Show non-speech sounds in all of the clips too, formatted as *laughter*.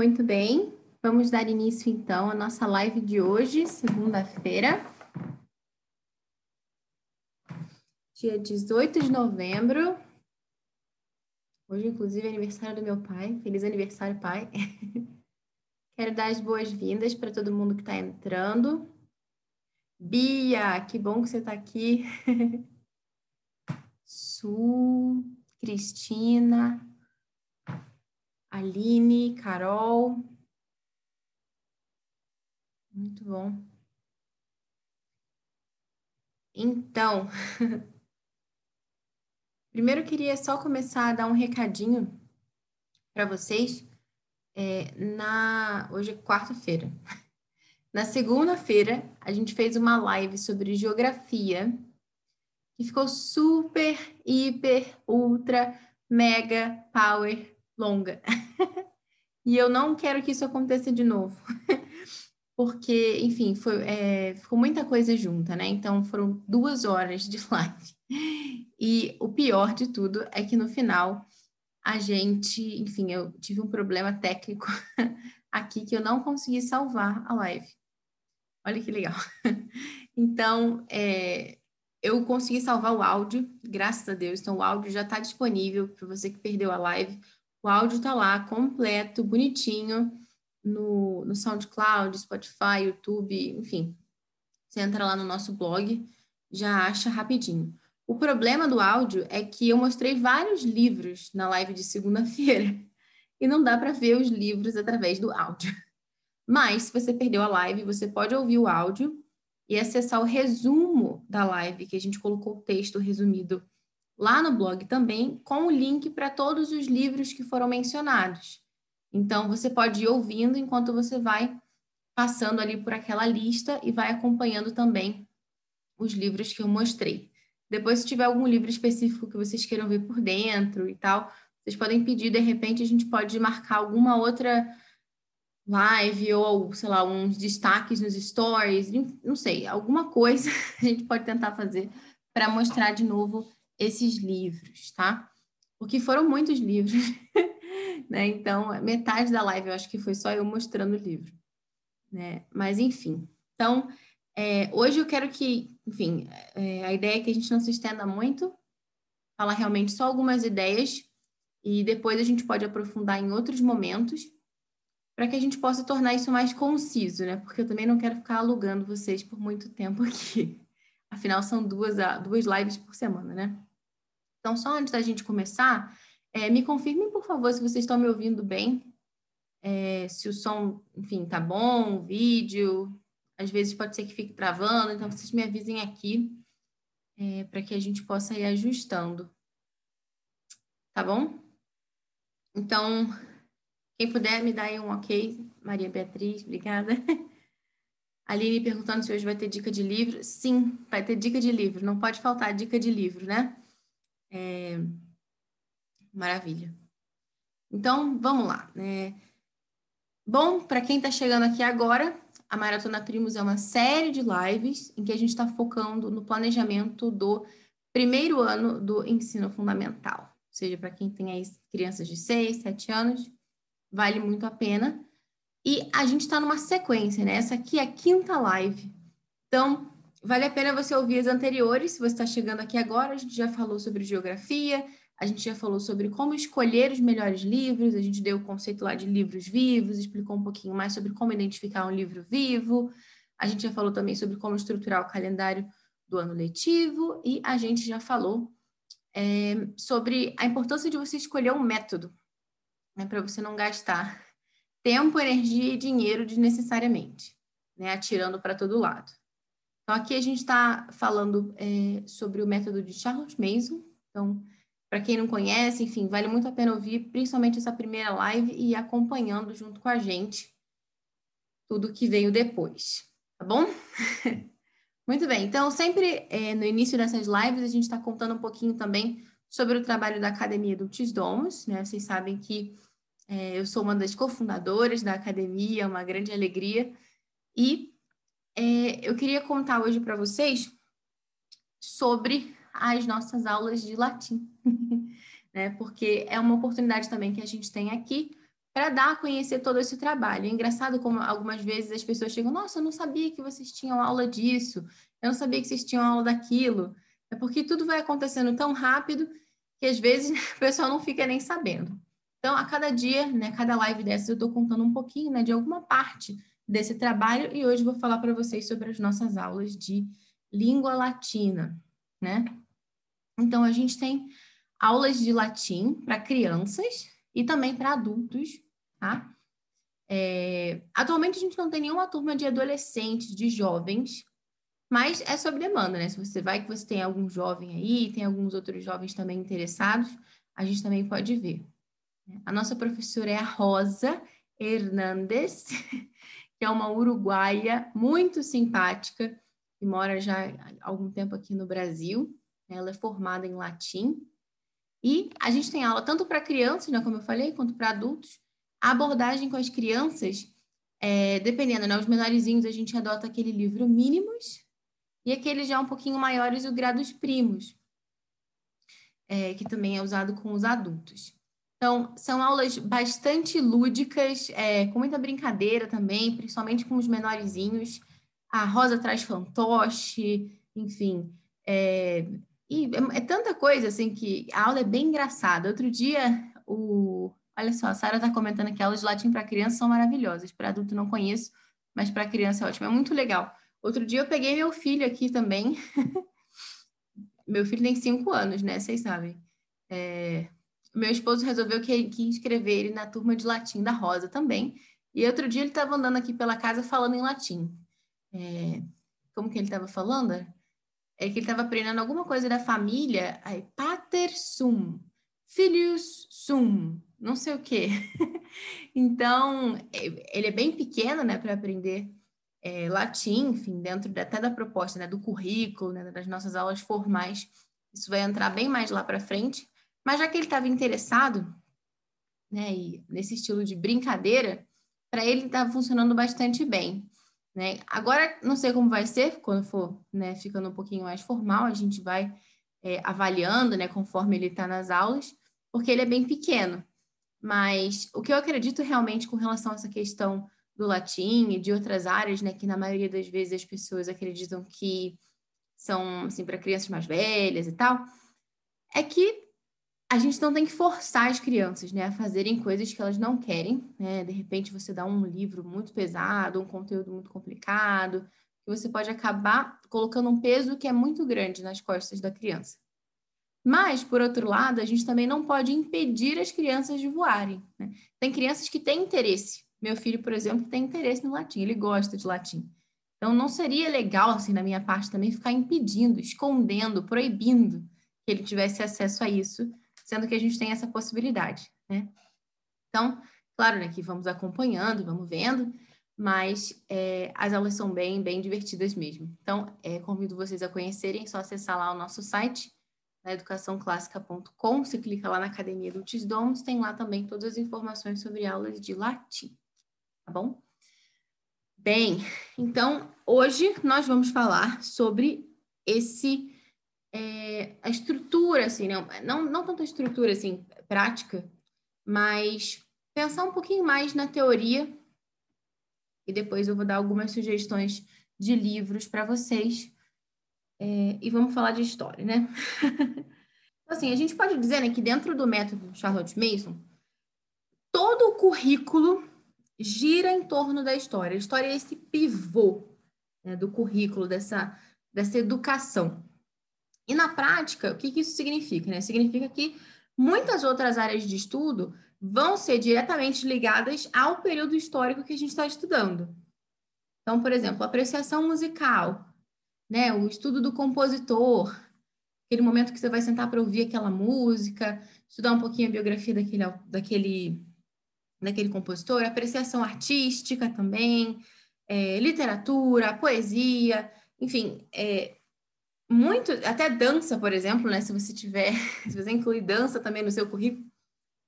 Muito bem, vamos dar início então à nossa live de hoje, segunda-feira, dia 18 de novembro. Hoje, inclusive, é aniversário do meu pai. Feliz aniversário, pai. *laughs* Quero dar as boas-vindas para todo mundo que está entrando. Bia, que bom que você está aqui. *laughs* Su, Cristina, Aline, Carol. Muito bom. Então, *laughs* primeiro eu queria só começar a dar um recadinho para vocês. É, na hoje é quarta-feira. *laughs* Na segunda-feira, a gente fez uma live sobre geografia que ficou super, hiper, ultra, mega, power, longa. *laughs* e eu não quero que isso aconteça de novo. *laughs* Porque, enfim, foi, é, ficou muita coisa junta, né? Então foram duas horas de live. E o pior de tudo é que no final a gente, enfim, eu tive um problema técnico *laughs* aqui que eu não consegui salvar a live. Olha que legal. Então, é, eu consegui salvar o áudio, graças a Deus. Então, o áudio já está disponível para você que perdeu a live. O áudio está lá, completo, bonitinho, no, no SoundCloud, Spotify, YouTube, enfim. Você entra lá no nosso blog, já acha rapidinho. O problema do áudio é que eu mostrei vários livros na live de segunda-feira *laughs* e não dá para ver os livros através do áudio. Mas, se você perdeu a live, você pode ouvir o áudio e acessar o resumo da live, que a gente colocou o texto resumido lá no blog também, com o link para todos os livros que foram mencionados. Então, você pode ir ouvindo enquanto você vai passando ali por aquela lista e vai acompanhando também os livros que eu mostrei. Depois, se tiver algum livro específico que vocês queiram ver por dentro e tal, vocês podem pedir, de repente, a gente pode marcar alguma outra live ou, sei lá, uns destaques nos stories, não sei, alguma coisa *laughs* a gente pode tentar fazer para mostrar de novo esses livros, tá? Porque foram muitos livros, *laughs* né? Então, metade da live eu acho que foi só eu mostrando o livro, né? Mas, enfim. Então, é, hoje eu quero que, enfim, é, a ideia é que a gente não se estenda muito, falar realmente só algumas ideias e depois a gente pode aprofundar em outros momentos para que a gente possa tornar isso mais conciso, né? Porque eu também não quero ficar alugando vocês por muito tempo aqui. *laughs* Afinal, são duas, duas lives por semana, né? Então, só antes da gente começar, é, me confirmem, por favor, se vocês estão me ouvindo bem, é, se o som, enfim, tá bom, o vídeo, às vezes pode ser que fique travando, então vocês me avisem aqui é, para que a gente possa ir ajustando. Tá bom? Então, quem puder, me dá aí um ok. Maria Beatriz, obrigada. *laughs* Aline perguntando se hoje vai ter dica de livro. Sim, vai ter dica de livro. Não pode faltar dica de livro, né? É... Maravilha. Então, vamos lá. É... Bom, para quem está chegando aqui agora, a Maratona Primos é uma série de lives em que a gente está focando no planejamento do primeiro ano do ensino fundamental. Ou seja, para quem tem aí crianças de 6, 7 anos, vale muito a pena. E a gente está numa sequência, né? Essa aqui é a quinta live. Então, vale a pena você ouvir as anteriores. Se você está chegando aqui agora, a gente já falou sobre geografia, a gente já falou sobre como escolher os melhores livros, a gente deu o conceito lá de livros vivos, explicou um pouquinho mais sobre como identificar um livro vivo, a gente já falou também sobre como estruturar o calendário do ano letivo e a gente já falou é, sobre a importância de você escolher um método né, para você não gastar tempo, energia e dinheiro desnecessariamente, né, atirando para todo lado. Então, aqui a gente está falando é, sobre o método de Charles Mason. Então, para quem não conhece, enfim, vale muito a pena ouvir, principalmente essa primeira live e acompanhando junto com a gente tudo que veio depois, tá bom? *laughs* muito bem, então sempre é, no início dessas lives a gente está contando um pouquinho também sobre o trabalho da Academia do Tisdomos, né? Vocês sabem que é, eu sou uma das cofundadoras da academia, é uma grande alegria. E é, eu queria contar hoje para vocês sobre as nossas aulas de latim, *laughs* né? Porque é uma oportunidade também que a gente tem aqui para dar a conhecer todo esse trabalho. É engraçado como algumas vezes as pessoas chegam, nossa, eu não sabia que vocês tinham aula disso, eu não sabia que vocês tinham aula daquilo. É porque tudo vai acontecendo tão rápido que às vezes *laughs* o pessoal não fica nem sabendo. Então, a cada dia, né, cada live dessa, eu estou contando um pouquinho né, de alguma parte desse trabalho e hoje vou falar para vocês sobre as nossas aulas de língua latina, né? Então, a gente tem aulas de latim para crianças e também para adultos, tá? É, atualmente a gente não tem nenhuma turma de adolescentes, de jovens, mas é sob demanda, né? Se você vai que você tem algum jovem aí, tem alguns outros jovens também interessados, a gente também pode ver. A nossa professora é a Rosa Hernandes, *laughs* que é uma uruguaia muito simpática, que mora já há algum tempo aqui no Brasil. Ela é formada em latim. E a gente tem aula tanto para crianças, né, como eu falei, quanto para adultos. A abordagem com as crianças, é, dependendo, né, os menorzinhos a gente adota aquele livro Mínimos e aqueles já um pouquinho maiores, o Grados Primos, é, que também é usado com os adultos. Então, são aulas bastante lúdicas, é, com muita brincadeira também, principalmente com os menorzinhos. A Rosa traz fantoche, enfim. É, e é, é, tanta coisa, assim, que a aula é bem engraçada. Outro dia, o... Olha só, a Sara está comentando que aulas de latim para criança são maravilhosas. Para adulto não conheço, mas para criança é ótimo. É muito legal. Outro dia eu peguei meu filho aqui também. *laughs* meu filho tem cinco anos, né? Vocês sabem. É, meu esposo resolveu que, que inscrever ele na turma de latim da Rosa também. E outro dia ele estava andando aqui pela casa falando em latim. É, como que ele estava falando? É que ele estava aprendendo alguma coisa da família. Aí, pater sum, filius sum, não sei o quê. *laughs* então, é, ele é bem pequeno, né, para aprender é, latim, enfim, dentro de, até da proposta, né, do currículo, né, das nossas aulas formais. Isso vai entrar bem mais lá para frente. Mas já que ele estava interessado, né, e nesse estilo de brincadeira, para ele estava funcionando bastante bem. Né? Agora, não sei como vai ser, quando for né, ficando um pouquinho mais formal, a gente vai é, avaliando né, conforme ele está nas aulas, porque ele é bem pequeno. Mas o que eu acredito realmente com relação a essa questão do latim e de outras áreas, né, que na maioria das vezes as pessoas acreditam que são assim para crianças mais velhas e tal, é que a gente não tem que forçar as crianças, né, a fazerem coisas que elas não querem, né? De repente você dá um livro muito pesado, um conteúdo muito complicado, que você pode acabar colocando um peso que é muito grande nas costas da criança. Mas, por outro lado, a gente também não pode impedir as crianças de voarem. Né? Tem crianças que têm interesse. Meu filho, por exemplo, tem interesse no latim, ele gosta de latim. Então, não seria legal, assim, na minha parte também, ficar impedindo, escondendo, proibindo que ele tivesse acesso a isso, sendo que a gente tem essa possibilidade, né? Então, claro, né, que vamos acompanhando, vamos vendo, mas é, as aulas são bem, bem divertidas mesmo. Então, é, convido vocês a conhecerem, é só acessar lá o nosso site, na educaçãoclássica.com, você clica lá na Academia do Tisdomos, tem lá também todas as informações sobre aulas de latim, tá bom? Bem, então, hoje nós vamos falar sobre esse é, a estrutura, assim, não, não, não tanto a estrutura, assim, prática, mas pensar um pouquinho mais na teoria e depois eu vou dar algumas sugestões de livros para vocês é, e vamos falar de história, né? *laughs* Então, assim, a gente pode dizer né, que dentro do método Charlotte Mason, todo o currículo gira em torno da história. A história é esse pivô né, do currículo, dessa, dessa educação. E na prática, o que, que isso significa? Né? Significa que muitas outras áreas de estudo vão ser diretamente ligadas ao período histórico que a gente está estudando. Então, por exemplo, apreciação musical, né? o estudo do compositor, aquele momento que você vai sentar para ouvir aquela música, estudar um pouquinho a biografia daquele, daquele, daquele compositor, apreciação artística também, é, literatura, poesia, enfim, é, muito, até dança, por exemplo, né? Se você tiver, *laughs* se você incluir dança também no seu currículo,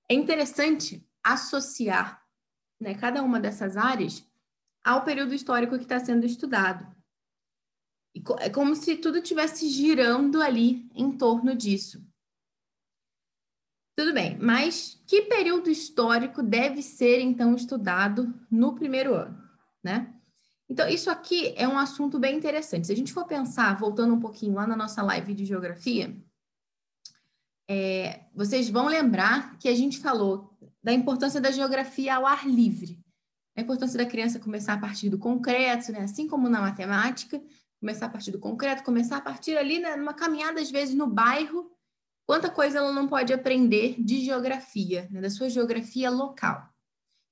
é interessante associar né, cada uma dessas áreas ao período histórico que está sendo estudado. E é como se tudo estivesse girando ali em torno disso. Tudo bem, mas que período histórico deve ser então estudado no primeiro ano, né? Então, isso aqui é um assunto bem interessante. Se a gente for pensar, voltando um pouquinho lá na nossa live de geografia, é, vocês vão lembrar que a gente falou da importância da geografia ao ar livre, a importância da criança começar a partir do concreto, né? assim como na matemática, começar a partir do concreto, começar a partir ali né, numa caminhada, às vezes, no bairro, quanta coisa ela não pode aprender de geografia, né? da sua geografia local.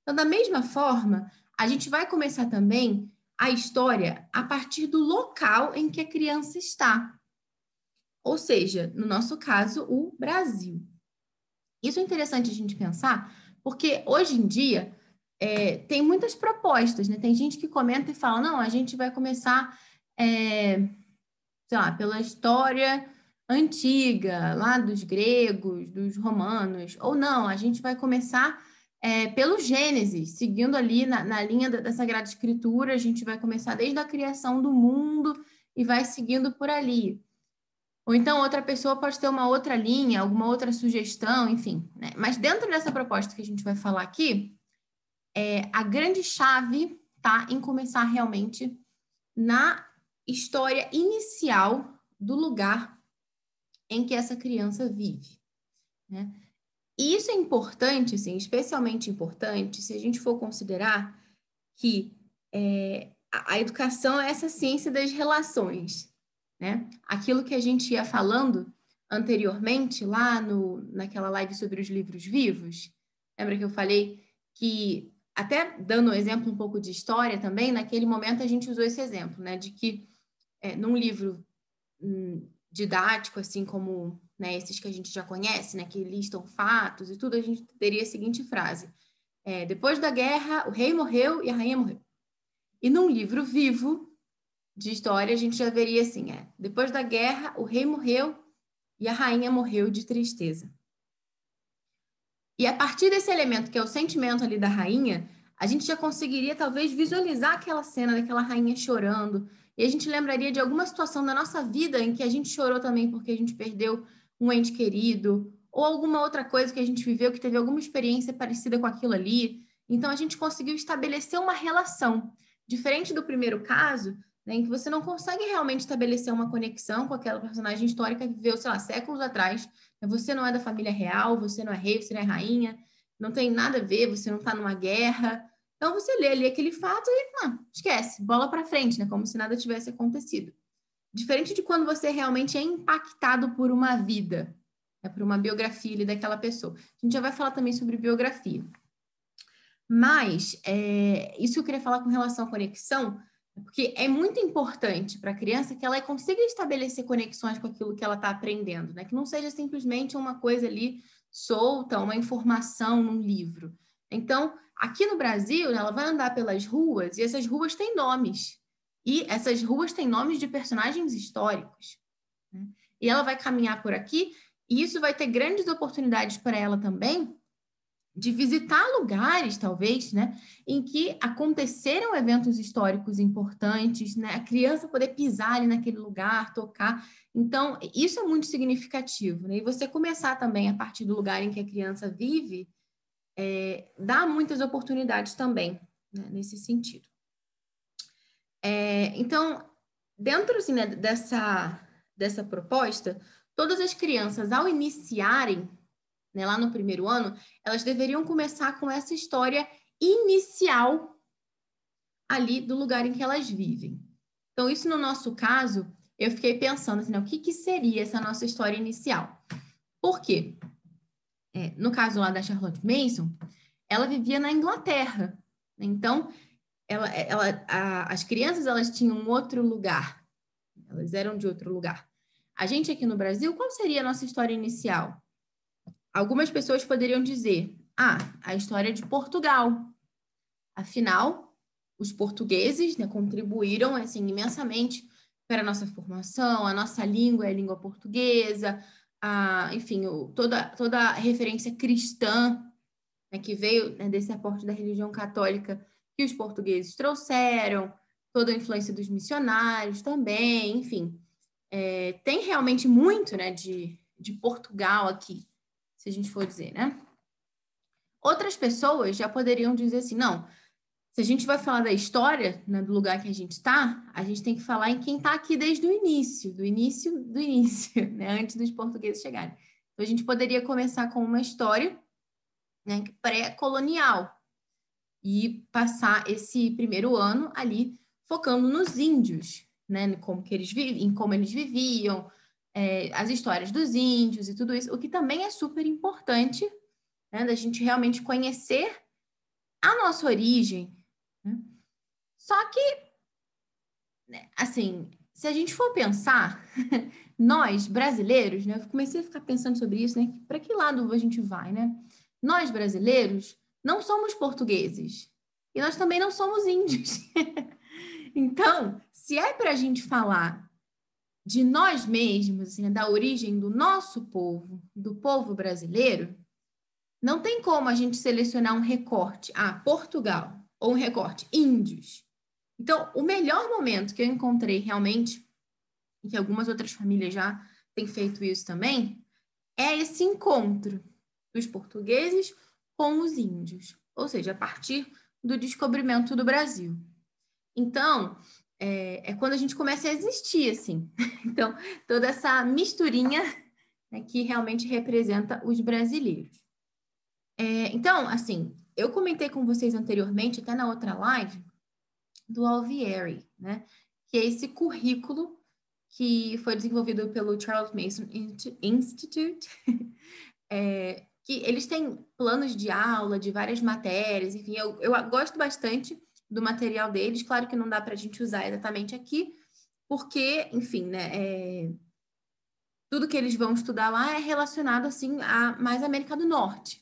Então, da mesma forma, a gente vai começar também a história a partir do local em que a criança está. Ou seja, no nosso caso, o Brasil. Isso é interessante a gente pensar, porque hoje em dia é, tem muitas propostas, né? Tem gente que comenta e fala: não, a gente vai começar, é, sei lá, pela história antiga, lá dos gregos, dos romanos, ou não, a gente vai começar é, pelo Gênesis, seguindo ali na, na linha da, da Sagrada Escritura, a gente vai começar desde a criação do mundo e vai seguindo por ali. Ou então outra pessoa pode ter uma outra linha, alguma outra sugestão, enfim. Né? Mas dentro dessa proposta que a gente vai falar aqui, é, a grande chave está em começar realmente na história inicial do lugar em que essa criança vive. Né? E isso é importante, assim, especialmente importante, se a gente for considerar que é, a, educação é essa ciência das relações, né? Aquilo que a gente ia falando anteriormente, lá no, naquela live sobre os livros vivos, lembra que eu falei que, até dando um exemplo um pouco de história também, naquele momento a gente usou esse exemplo, né? De que é, num livro hum, didático, assim como né, esses que a gente já conhece, né, que listam fatos e tudo, a gente teria a seguinte frase: é, depois da guerra, o rei morreu e a rainha morreu. E num livro vivo de história, a gente já veria assim: é, depois da guerra, o rei morreu e a rainha morreu de tristeza. E a partir desse elemento, que é o sentimento ali da rainha, a gente já conseguiria talvez visualizar aquela cena daquela rainha chorando, e a gente lembraria de alguma situação da nossa vida em que a gente chorou também porque a gente perdeu um ente querido, ou alguma outra coisa que a gente viveu que teve alguma experiência parecida com aquilo ali. Então a gente conseguiu estabelecer uma relação. Diferente do primeiro caso, né, em que você não consegue realmente estabelecer uma conexão com aquela personagem histórica que viveu, sei lá, séculos atrás. Né, você não é da família real, você não é rei, você não é rainha, não tem nada a ver, você não está numa guerra, então você lê ali aquele fato e ah, esquece, bola para frente, né? Como se nada tivesse acontecido. Diferente de quando você realmente é impactado por uma vida, né? por uma biografia ali daquela pessoa. A gente já vai falar também sobre biografia. Mas é, isso que eu queria falar com relação à conexão, porque é muito importante para a criança que ela consiga estabelecer conexões com aquilo que ela está aprendendo, né? Que não seja simplesmente uma coisa ali solta, uma informação num livro. Então, Aqui no Brasil, ela vai andar pelas ruas e essas ruas têm nomes. E essas ruas têm nomes de personagens históricos. Né? E ela vai caminhar por aqui e isso vai ter grandes oportunidades para ela também de visitar lugares, talvez, né, em que aconteceram eventos históricos importantes, né, a criança poder pisar ali naquele lugar, tocar. Então, isso é muito significativo, né? E você começar também a partir do lugar em que a criança vive, é, dá muitas oportunidades também né, nesse sentido. É, então, dentro assim, né, dessa, dessa proposta, todas as crianças, ao iniciarem né, lá no primeiro ano, elas deveriam começar com essa história inicial ali do lugar em que elas vivem. Então, isso no nosso caso, eu fiquei pensando assim, né, o que, que seria essa nossa história inicial? Por quê? é, no caso lá da Charlotte Mason, ela vivia na Inglaterra. Então, ela, ela, a, as crianças elas tinham um outro lugar. Elas eram de outro lugar. A gente aqui no Brasil, qual seria a nossa história inicial? Algumas pessoas poderiam dizer: ah, a história de Portugal. Afinal, os portugueses né, contribuíram assim imensamente para a nossa formação, a nossa língua é a língua portuguesa, a, enfim, o, toda, toda a referência cristã né, que veio né, desse aporte da religião católica que os portugueses trouxeram, toda a influência dos missionários também, enfim. É, tem realmente muito né, de, de Portugal aqui. se a gente for dizer, né? Outras pessoas já poderiam dizer assim, não, se a gente vai falar da história, né, do lugar que a gente está, a gente tem que falar em quem está aqui desde o início, do início do início, *laughs* né, antes dos portugueses chegarem. Então, a gente poderia começar com uma história né, pré-colonial e passar esse primeiro ano ali focando nos índios, né, como que eles em como eles viviam, é, as histórias dos índios e tudo isso, o que também é super importante, né, da gente realmente conhecer a nossa origem. Né? Só que, né, assim, se a gente for pensar, *laughs* nós brasileiros, né, eu comecei a ficar pensando sobre isso, né, para que lado a gente vai, né? Nós brasileiros não somos portugueses e nós também não somos índios. *laughs* então, se é para a gente falar de nós mesmos, assim, da origem do nosso povo, do povo brasileiro, não tem como a gente selecionar um recorte, ah, Portugal, ou um recorte, índios. Então, o melhor momento que eu encontrei realmente, e que algumas outras famílias já têm feito isso também, é esse encontro dos portugueses com os índios, ou seja, a partir do descobrimento do Brasil. Então, é, é quando a gente começa a existir, assim. *laughs* Então, toda essa misturinha né, que realmente representa os brasileiros. É, então, assim, eu comentei com vocês anteriormente, até na outra live, do Alvieri, né? Que é esse currículo que foi desenvolvido pelo Charles Mason Institute, *laughs* é, que eles têm planos de aula de várias matérias, enfim, eu, eu gosto bastante do material deles, claro que não dá para a gente usar exatamente aqui, porque, enfim, né, é, tudo que eles vão estudar lá é relacionado, assim, a mais América do Norte,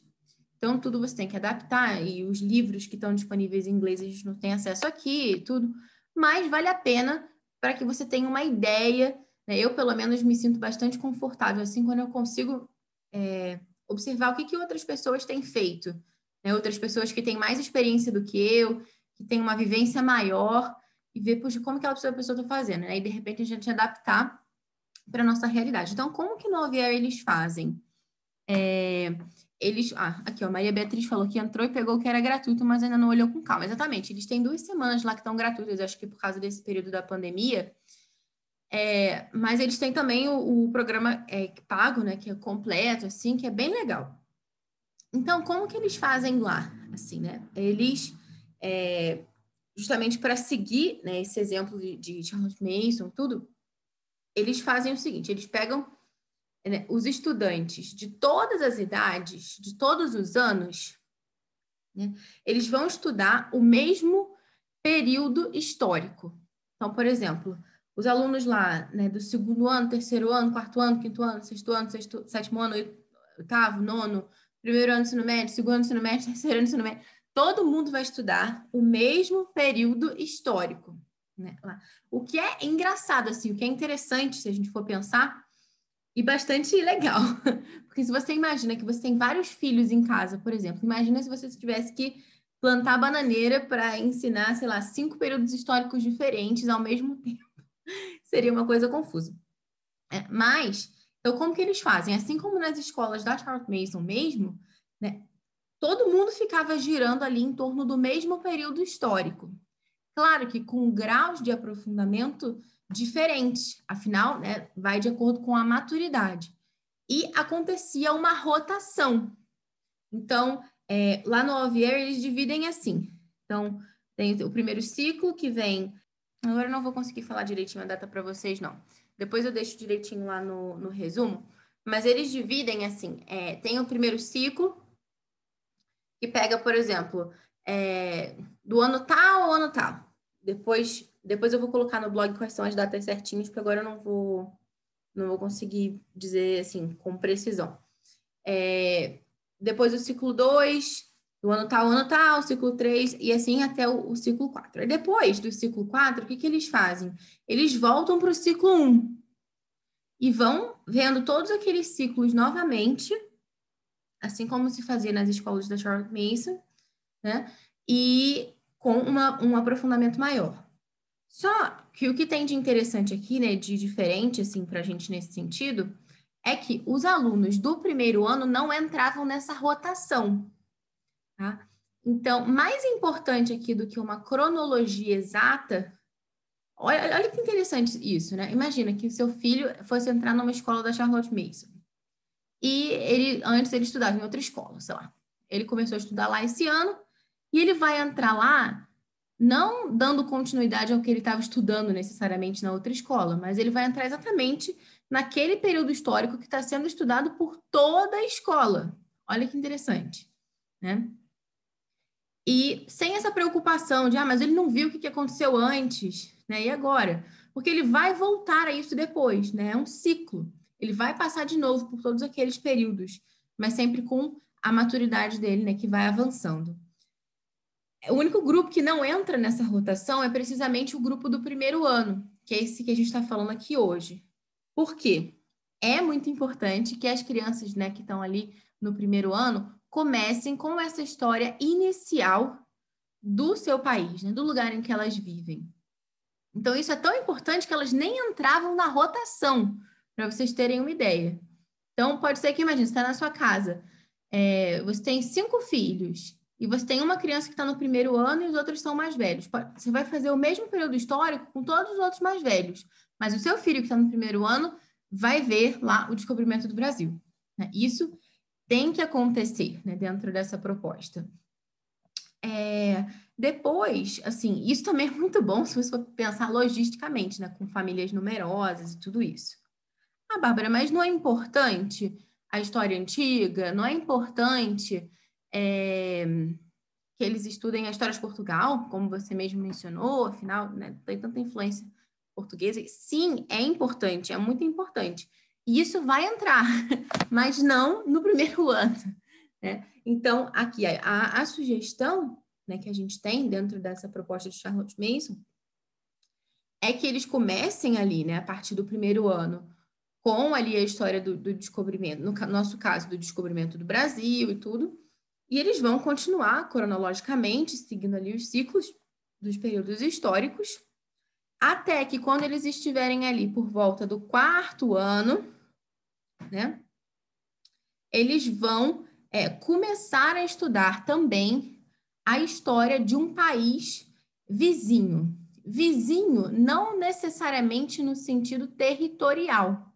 então, tudo você tem que adaptar, e os livros que estão disponíveis em inglês a gente não tem acesso aqui, tudo, mas vale a pena para que você tenha uma ideia. Né? Eu, pelo menos, me sinto bastante confortável, assim, quando eu consigo é, observar o que, que outras pessoas têm feito, né? outras pessoas que têm mais experiência do que eu, que têm uma vivência maior, e ver puxa, como que aquela pessoa está fazendo, né? e de repente a gente adaptar para a nossa realidade. Então, como que no OVR eles fazem? É, eles. Ah, aqui, ó, Maria Beatriz falou que entrou e pegou que era gratuito, mas ainda não olhou com calma. Exatamente, eles têm duas semanas lá que estão gratuitas, acho que por causa desse período da pandemia. É, mas eles têm também o, o programa é, pago, né, que é completo, assim, que é bem legal. Então, como que eles fazem lá? Assim, né? Eles, é, justamente para seguir né, esse exemplo de, de Charles Mason, tudo, eles fazem o seguinte: eles pegam né, os estudantes de todas as idades, de todos os anos, né, eles vão estudar o mesmo período histórico. Então, por exemplo, os alunos lá né, do segundo ano, terceiro ano, quarto ano, quinto ano, sexto ano, sexto, sétimo ano, oitavo, nono, primeiro ano ensino médio, segundo ano ensino médio, *laughs* terceiro ano ensino médio, todo mundo vai estudar o mesmo período histórico. Né, lá. O que é engraçado, assim, o que é interessante, se a gente for pensar, e bastante legal. *laughs* Porque se você imagina que você tem vários filhos em casa, por exemplo, imagina se você tivesse que plantar bananeira para ensinar, sei lá, cinco períodos históricos diferentes ao mesmo *laughs* tempo. Seria uma coisa confusa. É, mas, então, como que eles fazem? Assim como nas escolas da Charles Mason mesmo, né, todo mundo ficava girando ali em torno do mesmo período histórico. Claro que com graus de aprofundamento diferente, afinal, né, vai de acordo com a maturidade. E acontecia uma rotação. Então, é, lá no OVR, eles dividem assim. Então, tem o primeiro ciclo que vem. Agora eu não vou conseguir falar direitinho a data para vocês, não. Depois eu deixo direitinho lá no, no resumo. Mas eles dividem assim: é, tem o primeiro ciclo, que pega, por exemplo, é, do ano tal ao ano tal. Depois depois eu vou colocar no blog quais são as datas certinhas, porque agora eu não vou, não vou conseguir dizer assim com precisão. É, depois o ciclo 2, do ano tal, ano tal, ciclo 3, e assim até o, o ciclo 4. depois do ciclo 4, o que, que eles fazem? Eles voltam para o ciclo 1 e vão vendo todos aqueles ciclos novamente, assim como se fazia nas escolas da Charlotte Mason, né? E com uma, um aprofundamento maior. Só que o que tem de interessante aqui, né, de diferente, assim, para a gente nesse sentido, é que os alunos do primeiro ano não entravam nessa rotação. Tá? Então, mais importante aqui do que uma cronologia exata, olha, olha que interessante isso, né? Imagina que o seu filho fosse entrar numa escola da Charlotte Mason. E ele antes ele estudava em outra escola, sei lá. Ele começou a estudar lá esse ano e ele vai entrar lá não dando continuidade ao que ele estava estudando necessariamente na outra escola, mas ele vai entrar exatamente naquele período histórico que está sendo estudado por toda a escola. Olha que interessante, né? E sem essa preocupação de, ah, mas ele não viu o que aconteceu antes, né? E agora? Porque ele vai voltar a isso depois, né? É um ciclo. Ele vai passar de novo por todos aqueles períodos, mas sempre com a maturidade dele, né? Que vai avançando. O único grupo que não entra nessa rotação é precisamente o grupo do primeiro ano, que é esse que a gente está falando aqui hoje. Por quê? É muito importante que as crianças né, que estão ali no primeiro ano comecem com essa história inicial do seu país, né, do lugar em que elas vivem. Então, isso é tão importante que elas nem entravam na rotação, para vocês terem uma ideia. Então, pode ser que, imagine, você está na sua casa, é, você tem cinco filhos, e você tem uma criança que está no primeiro ano e os outros são mais velhos. Você vai fazer o mesmo período histórico com todos os outros mais velhos, mas o seu filho que está no primeiro ano vai ver lá o descobrimento do Brasil. Né? Isso tem que acontecer né, dentro dessa proposta. É, depois, assim, isso também é muito bom se você for pensar logisticamente, né, com famílias numerosas e tudo isso. Ah, Bárbara, mas não é importante a história antiga? Não é importante é, que eles estudem a história de Portugal, como você mesmo mencionou, afinal, né, tem tanta influência portuguesa. Sim, é importante, é muito importante. E isso vai entrar, *laughs* mas não no primeiro *laughs* ano. Né? Então, aqui, a, a sugestão né, que a gente tem dentro dessa proposta de Charlotte Mason é que eles comecem ali, né, a partir do primeiro ano, com ali a história do, do descobrimento, no nosso caso, do descobrimento do Brasil e tudo, e eles vão continuar cronologicamente, seguindo ali os ciclos dos períodos históricos, até que quando eles estiverem ali por volta do quarto ano, né, eles vão é, começar a estudar também a história de um país vizinho. Vizinho não necessariamente no sentido territorial.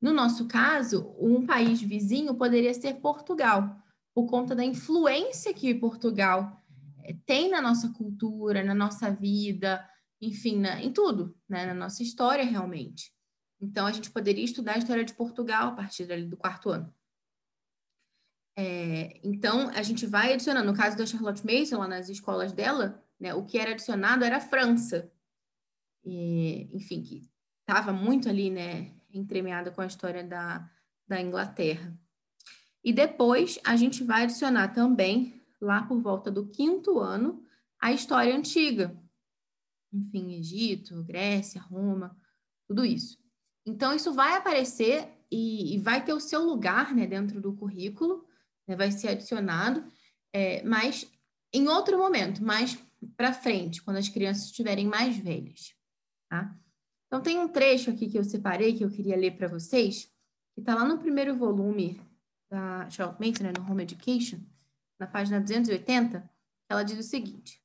No nosso caso, um país vizinho poderia ser Portugal, por conta da influência que Portugal eh, tem na nossa cultura, na nossa vida, enfim, na, em tudo, né? na nossa história realmente. Então, a gente poderia estudar a história de Portugal a partir do quarto ano. É, então, a gente vai adicionando. No caso da Charlotte Mason, lá nas escolas dela, né, o que era adicionado era a França. E, enfim, que estava muito ali, né, entremeada com a história da, da Inglaterra. E depois a gente vai adicionar também, lá por volta do quinto ano, a história antiga. Enfim, Egito, Grécia, Roma, tudo isso. Então, isso vai aparecer e, e vai ter o seu lugar né, dentro do currículo, né, vai ser adicionado, é, mas em outro momento, mais para frente, quando as crianças estiverem mais velhas. Tá? Então, tem um trecho aqui que eu separei, que eu queria ler para vocês, que está lá no primeiro volume da Charlotte Mason, né, no Home Education, na página 280, ela diz o seguinte: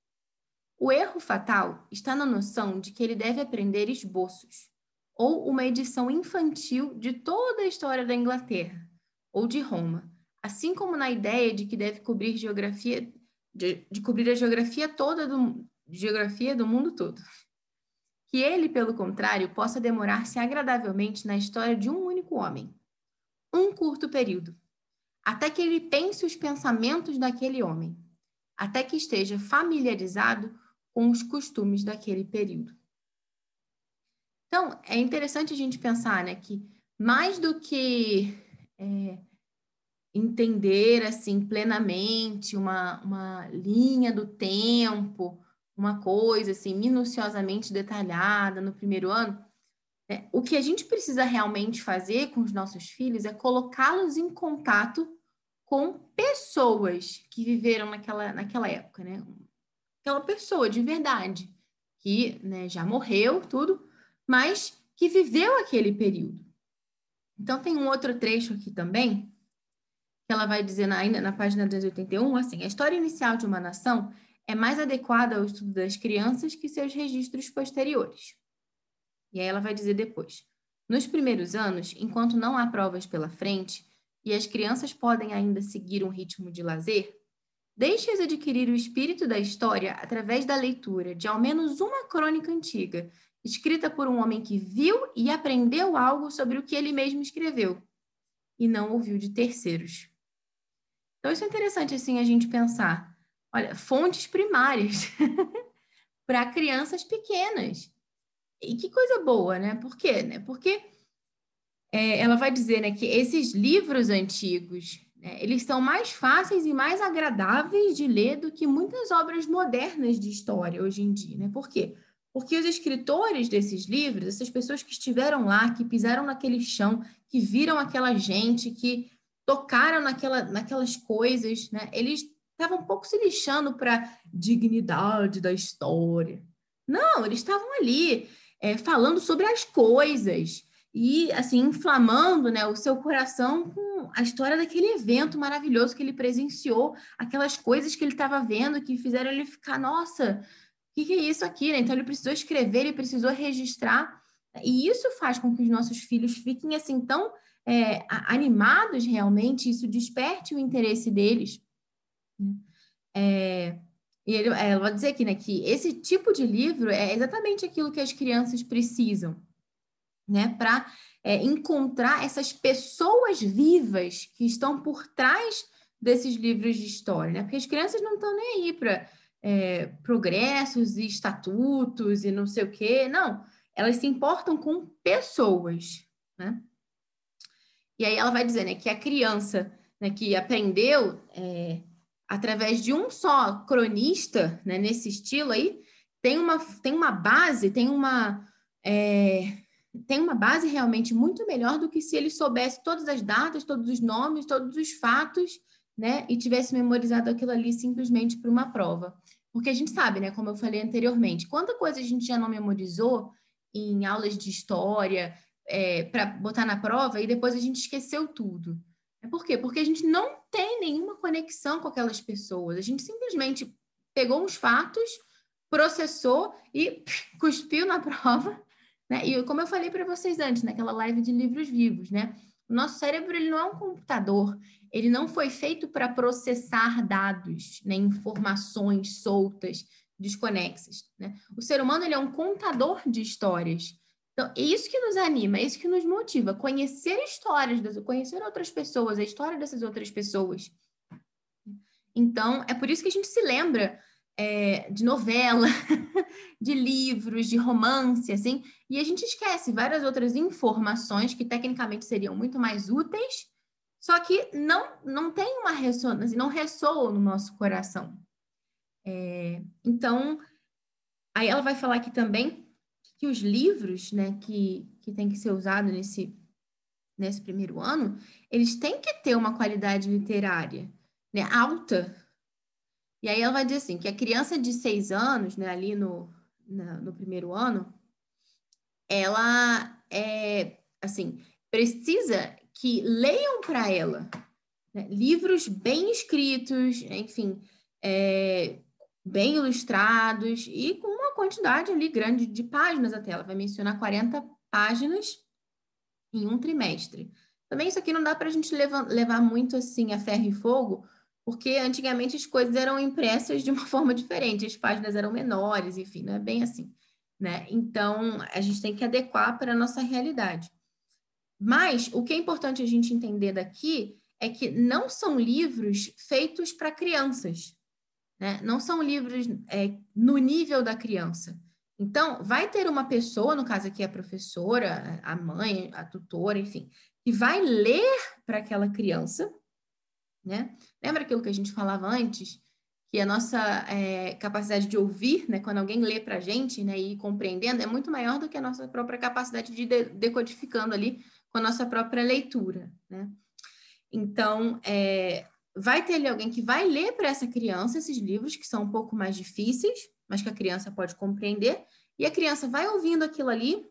O erro fatal está na noção de que ele deve aprender esboços, ou uma edição infantil de toda a história da Inglaterra, ou de Roma, assim como na ideia de que deve cobrir geografia, de, de cobrir a geografia toda do geografia do mundo todo. Que ele, pelo contrário, possa demorar-se agradavelmente na história de um único homem, um curto período, até que ele pense os pensamentos daquele homem, até que esteja familiarizado com os costumes daquele período. Então, é interessante a gente pensar né, que mais do que é, entender assim plenamente uma, uma linha do tempo, uma coisa assim minuciosamente detalhada no primeiro ano, é, o que a gente precisa realmente fazer com os nossos filhos é colocá-los em contato com pessoas que viveram naquela, naquela época, né? Aquela pessoa de verdade, que né, já morreu, tudo, mas que viveu aquele período. Então, tem um outro trecho aqui também, que ela vai dizer na, na página 281, assim, a história inicial de uma nação é mais adequada ao estudo das crianças que seus registros posteriores. E aí ela vai dizer depois, nos primeiros anos, enquanto não há provas pela frente e as crianças podem ainda seguir um ritmo de lazer, deixe-as adquirir o espírito da história através da leitura de ao menos uma crônica antiga escrita por um homem que viu e aprendeu algo sobre o que ele mesmo escreveu e não ouviu de terceiros. Então, isso é interessante assim a gente pensar. Olha, fontes primárias *laughs* para crianças pequenas. E que coisa boa, né? Por quê? Né? Porque é, ela vai dizer né, que esses livros antigos, né, eles são mais fáceis e mais agradáveis de ler do que muitas obras modernas de história hoje em dia. Né? Por quê? Porque os escritores desses livros, essas pessoas que estiveram lá, que pisaram naquele chão, que viram aquela gente, que tocaram naquela, naquelas coisas, né? Eles estavam um pouco se lixando para dignidade da história. Não, eles estavam ali é, falando sobre as coisas e assim inflamando, né, o seu coração com a história daquele evento maravilhoso que ele presenciou, aquelas coisas que ele estava vendo que fizeram ele ficar, nossa, que, que é isso aqui? Né? Então, ele precisou escrever, ele precisou registrar, e isso faz com que os nossos filhos fiquem assim tão é, animados realmente, isso desperte o interesse deles. Né? É, e ele, é, ela vai dizer aqui né, que esse tipo de livro é exatamente aquilo que as crianças precisam, né, para é, encontrar essas pessoas vivas que estão por trás desses livros de história, né? Porque as crianças não estão nem aí para é, progressos e estatutos e não sei o quê. Não, elas se importam com pessoas, né? E aí ela vai dizer né, que a criança né, que aprendeu é, através de um só cronista, né, nesse estilo aí, tem uma, tem uma base, tem uma, é, tem uma base realmente muito melhor do que se ele soubesse todas as datas, todos os nomes, todos os fatos, né, e tivesse memorizado aquilo ali simplesmente para uma prova. Porque a gente sabe, né, como eu falei anteriormente, quanta coisa a gente já não memorizou em aulas de história é, para botar na prova e depois a gente esqueceu tudo. É por quê? Porque a gente não tem nenhuma conexão com aquelas pessoas. A gente simplesmente pegou uns fatos, processou e *laughs* cuspiu na *laughs* prova. Né? E como eu falei para vocês antes, naquela live de livros vivos, né? O nosso cérebro ele não é um computador, ele não foi feito para processar dados, né, informações soltas, desconexas. Né? O ser humano ele é um contador de histórias. Então, é isso que nos anima, é isso que nos motiva, conhecer histórias, conhecer outras pessoas, a história dessas outras pessoas. Então, é por isso que a gente se lembra é, de novela, *laughs* de livros, de romance, assim, e a gente esquece várias outras informações que tecnicamente seriam muito mais úteis, só que não, não tem uma ressonância, não ressoa no nosso coração. É, então, aí ela vai falar aqui também que os livros, né, que, que tem que ser usado nesse, nesse primeiro ano, eles têm que ter uma qualidade literária né, alta. E aí ela vai dizer assim, que a criança de seis anos, né, ali no, na, no primeiro ano, ela é, assim, precisa que leiam para ela né? livros bem escritos, enfim, é, bem ilustrados e com uma quantidade ali grande de páginas até. Ela vai mencionar 40 páginas em um trimestre. Também isso aqui não dá para a gente levar, levar muito assim a ferro e fogo, porque antigamente as coisas eram impressas de uma *laughs* forma diferente, as páginas eram menores, enfim, não é bem assim. Né? Então, a gente tem que adequar para a nossa realidade. Mas o que é importante a gente entender daqui é que não são livros feitos para crianças, né? Não são livros é, no nível da criança. Então, vai ter uma pessoa, no caso aqui a professora, a mãe, a tutora, enfim, que vai ler para aquela criança, né? Lembra aquilo que a gente falava antes? Que a nossa é, capacidade de ouvir, né, quando alguém lê para a gente, né, e ir compreendendo, é muito maior do que a nossa própria capacidade de, de decodificando ali com a nossa própria leitura, né? Então, é, vai ter ali alguém que vai ler para essa criança esses livros que são um pouco mais difíceis, mas que a criança pode compreender, e a criança vai ouvindo aquilo ali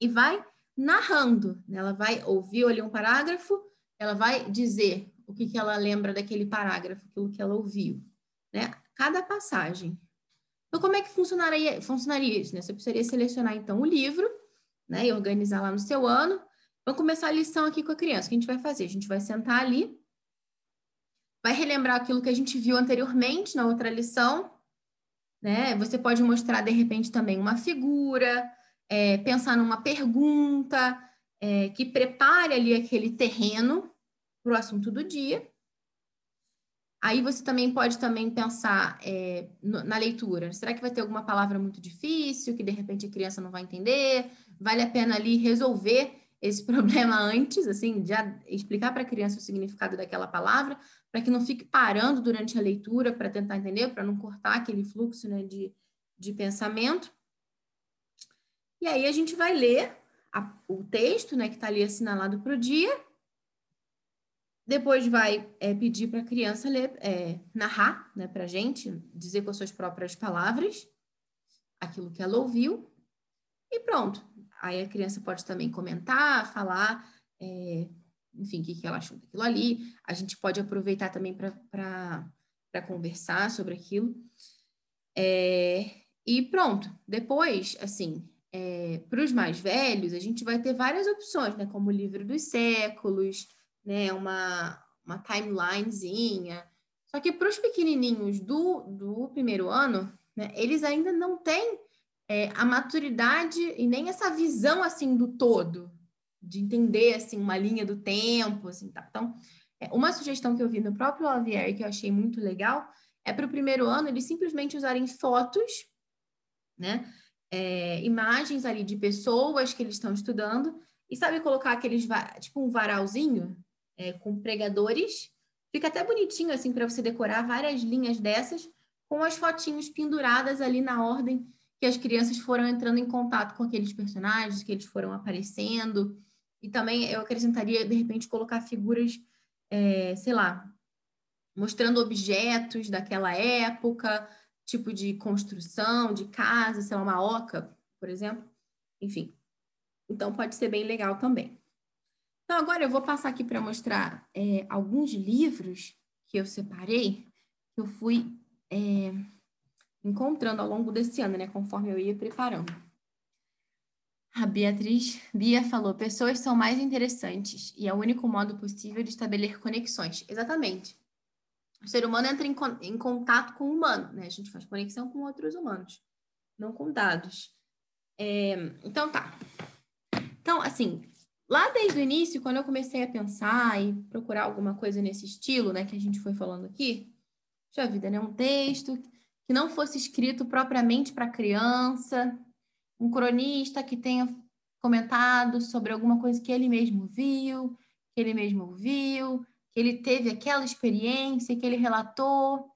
e vai narrando. Né? Ela vai ouvir, olhar um parágrafo, ela vai dizer o que, que ela lembra daquele parágrafo, aquilo que ela ouviu. Né? Cada passagem. Então, como é que funcionaria, funcionaria isso? Né? Você precisaria selecionar, então, o livro né? e organizar lá no seu ano. Vamos começar a lição aqui com a criança. O que a gente vai fazer? A gente vai sentar ali, vai relembrar aquilo que a gente viu anteriormente na outra lição, né? Você pode mostrar, de repente, também uma figura, é, pensar numa pergunta é, que prepare ali aquele terreno para o assunto do dia. Aí você também pode também pensar é, na leitura. Será que vai ter alguma palavra muito difícil que de repente a criança não vai entender? Vale a pena ali resolver esse *laughs* problema antes, assim, já explicar para a criança o significado daquela palavra, para que não fique parando durante a leitura para tentar entender, para não cortar aquele fluxo né, de, de pensamento. E aí a gente vai ler a, o texto né, que está ali assinalado para o dia. Depois vai é, pedir para a criança ler, é, narrar né, para a gente, dizer com as suas próprias palavras aquilo que ela ouviu. E pronto. Aí a criança pode também comentar, falar é, enfim, o que, que ela achou daquilo ali. A gente pode aproveitar também para conversar sobre aquilo. É, e pronto, depois, assim, é, para os mais velhos, a gente vai ter várias opções, né? Como o livro dos séculos, né? Uma, uma timelinezinha. Só que para os pequenininhos do, do primeiro ano, né? Eles ainda não têm é, a maturidade e nem essa visão, assim, do todo, de entender assim uma linha do tempo, assim, tá? Então, é, uma sugestão que eu vi no próprio Lavier que eu achei muito legal é para o primeiro ano eles simplesmente usarem fotos, né? É, imagens ali de pessoas que eles estão estudando e sabe colocar aqueles tipo um varalzinho é, com pregadores, fica até bonitinho assim para você decorar várias linhas dessas com as fotinhos penduradas ali na ordem que as crianças foram entrando em contato com aqueles personagens que eles foram aparecendo. E também eu acrescentaria, de repente, colocar figuras, é, sei lá, mostrando objetos daquela época, tipo de construção, de casa, sei lá, uma oca, por exemplo. Enfim. Então, pode ser bem legal também. Então, agora eu vou passar aqui para mostrar é, alguns livros que eu separei, que eu fui é, encontrando ao longo desse ano, né, conforme eu ia preparando. A Beatriz Bia falou: pessoas são mais interessantes e é o único modo possível de estabelecer conexões. Exatamente. O ser humano entra em, em contato com o humano, né? A gente faz conexão com outros humanos, não com dados. É, então tá. Então, assim, lá desde o início, quando eu comecei a pensar e procurar alguma coisa nesse estilo, né, que a gente foi falando aqui, já vida, né? Um texto que não fosse escrito propriamente para criança, um cronista que tenha comentado sobre alguma coisa que ele mesmo viu, que ele mesmo ouviu, que ele teve aquela experiência, que ele relatou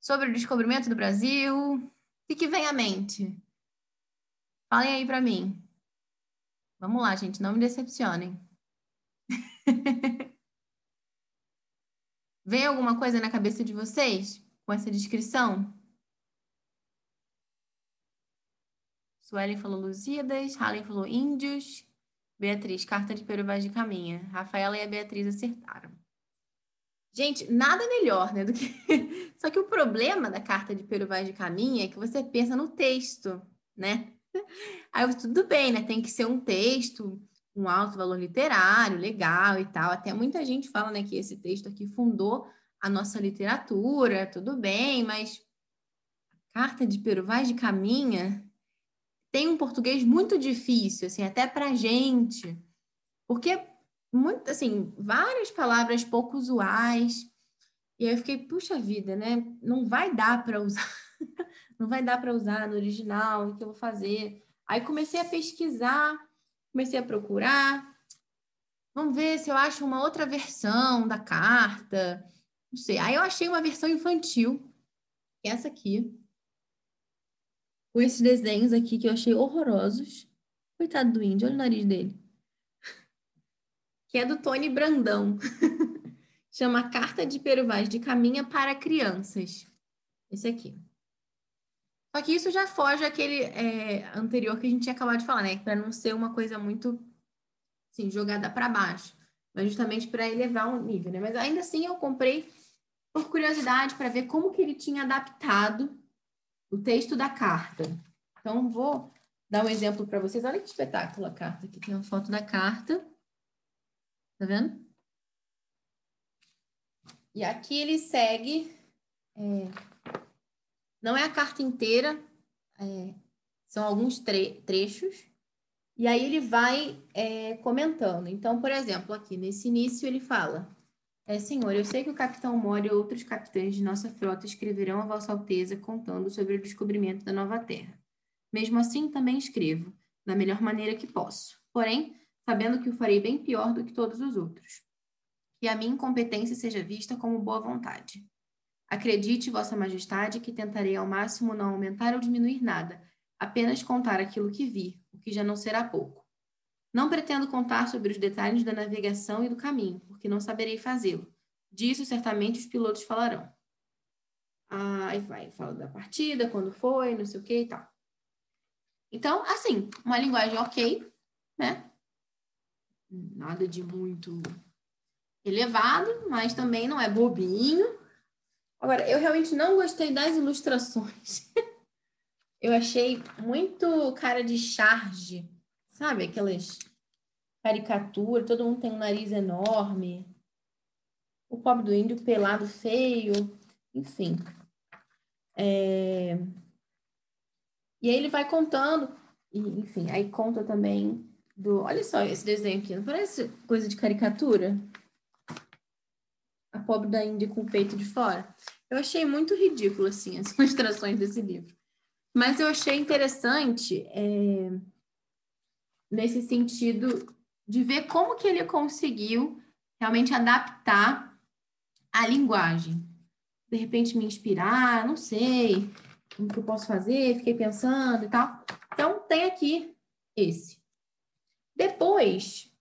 sobre o descobrimento do Brasil. O que, que vem à mente? Falem aí para mim. Vamos lá, gente, não me decepcionem. *laughs* vem alguma coisa na cabeça de vocês com essa descrição? Suelen falou Lusíadas, Halen falou Índios, Beatriz, Carta de Peru Vaz de Caminha. Rafaela e a Beatriz acertaram. Gente, nada melhor, né, do que... *laughs* Só que o problema da Carta de Peru Vaz de Caminha é que você pensa no texto, né? Aí tudo bem, né? Tem que ser um texto com alto valor literário, legal e tal. Até muita gente fala, né, que esse texto aqui fundou a nossa literatura, tudo bem, mas a Carta de Peru Vaz de Caminha tem um português muito difícil, assim, até para gente, porque muito, assim, várias palavras pouco usuais. E aí eu fiquei, puxa vida, né? Não vai dar para usar, não vai dar para usar no original, o que eu vou fazer? Aí comecei a pesquisar, comecei a procurar. Vamos ver se eu acho uma outra versão da carta. Não sei. Aí eu achei uma versão infantil, é essa aqui com esses desenhos aqui que eu achei horrorosos. Coitado do índio, olha o nariz dele. Que é do Tony Brandão. *laughs* Chama Carta de Peruvaz de Caminha para Crianças. Esse aqui. Só que isso já foge aquele é, anterior que a gente tinha acabado de falar, né? Para não ser uma coisa muito assim, jogada para baixo, mas justamente para elevar o nível, né? Mas ainda assim eu comprei por curiosidade para ver como que ele tinha adaptado o texto da carta. Então vou dar um exemplo para vocês. Olha que espetáculo a carta. Aqui tem uma foto da carta. Tá vendo? E aqui ele segue. É, não é a carta inteira, é, são alguns tre trechos. E aí ele vai é, comentando. Então, por exemplo, aqui nesse início ele fala: é, Senhor, eu sei que o capitão Mori e outros capitães de nossa frota escreverão a Vossa Alteza contando sobre o descobrimento da nova terra. Mesmo assim, também escrevo, da melhor maneira que posso. Porém, sabendo que o farei bem pior do que todos os outros. Que a minha incompetência seja vista como boa vontade. Acredite, Vossa Majestade, que tentarei ao máximo não aumentar ou diminuir nada, apenas contar aquilo que vi, o que já não será pouco. Não pretendo contar sobre os detalhes da navegação e do caminho, porque não saberei fazê-lo. Disso certamente os pilotos falarão. Aí vai, fala da partida, quando foi, não sei o que e tal. Então, assim, uma linguagem ok, né? Nada de muito elevado, mas também não é bobinho. Agora, eu realmente não gostei das ilustrações. *laughs* eu achei muito cara de charge, sabe? Aquelas caricaturas, todo mundo tem um nariz enorme. O pobre do índio pelado feio, enfim. É... E aí ele vai contando, e, enfim, aí conta também do. Olha só esse desenho aqui, não parece coisa de caricatura? Pobre da Índia com o peito de fora. Eu achei muito ridículo, assim, as *laughs* ilustrações desse livro. Mas eu achei interessante é, nesse sentido de ver como que ele conseguiu realmente adaptar a linguagem. De repente me inspirar, não sei o que eu posso fazer, fiquei pensando e tal. Então, tem aqui esse. Depois,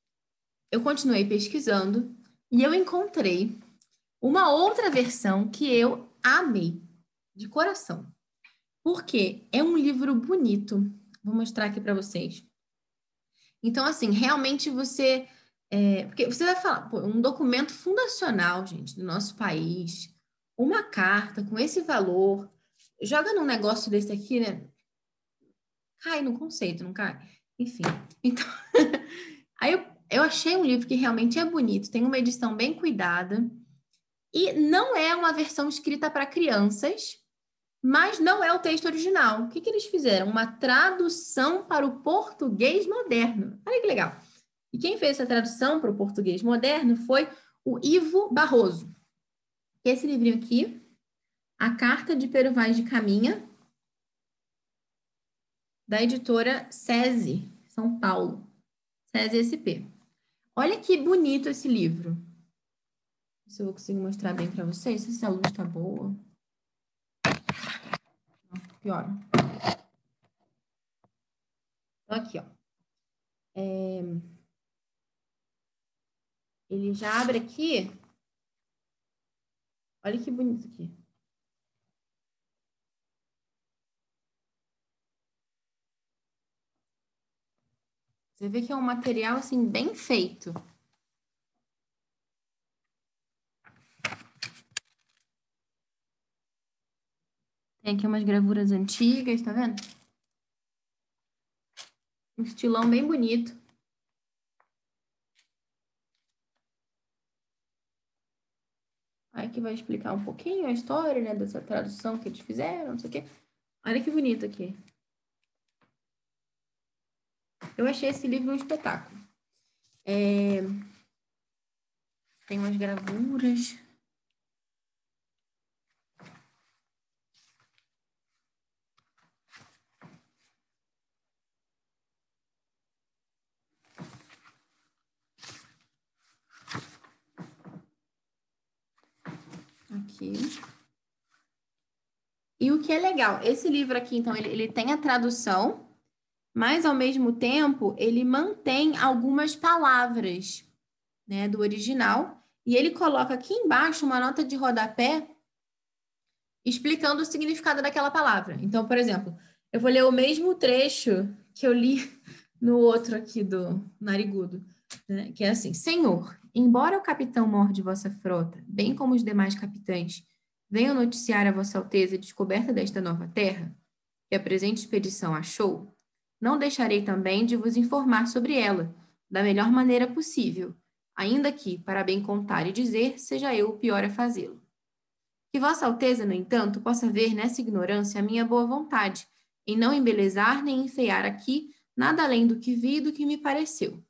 eu continuei pesquisando e eu encontrei uma outra versão que eu amei de coração. Porque é um livro bonito. Vou mostrar aqui para vocês. Então, assim, realmente você. É, porque você vai falar, pô, um documento fundacional, gente, do nosso país, uma carta com esse valor, joga num negócio desse aqui, né? Cai no conceito, não cai? Enfim. Então, *laughs* aí eu, eu achei um livro que realmente é bonito, tem uma edição bem cuidada. E não é uma versão escrita para crianças, mas não é o texto original. O que, que eles fizeram? Uma tradução para o português moderno. Olha que legal. E quem fez essa tradução para o português moderno foi o Ivo Barroso. Esse livrinho aqui, A Carta de Pero Vaz de Caminha, da editora SESI, São Paulo. SESI SP. Olha que bonito esse livro. Se eu vou conseguir mostrar bem para vocês, se a luz está boa pior. Então, aqui, ó. É... Ele já abre aqui. Olha que bonito aqui. Você vê que é um material, assim, bem feito. Tem aqui umas gravuras antigas, tá vendo? Um estilão bem bonito. Aí que vai explicar um pouquinho a história, né, dessa tradução que eles fizeram, não sei o quê. Olha que bonito aqui. Eu achei esse livro um espetáculo. É... Tem umas gravuras. Aqui. E o que é legal, esse livro aqui, então, ele, ele tem a tradução, mas ao mesmo tempo ele mantém algumas palavras né, do original, e ele coloca aqui embaixo uma nota de rodapé explicando o significado daquela palavra. Então, por exemplo, eu vou ler o mesmo trecho que eu li no outro aqui do Narigudo. né, que é assim: Senhor, embora o capitão mor de vossa frota, bem como os demais capitães, venham noticiar a vossa alteza a descoberta desta nova terra, que a presente expedição achou, não deixarei também de vos informar sobre ela, da melhor maneira possível, ainda que, para bem contar e dizer, seja eu o pior a fazê-lo. Que Vossa Alteza, no entanto, possa ver nessa ignorância a minha boa vontade, em não embelezar nem enfeiar aqui nada além do que vi e do que me pareceu.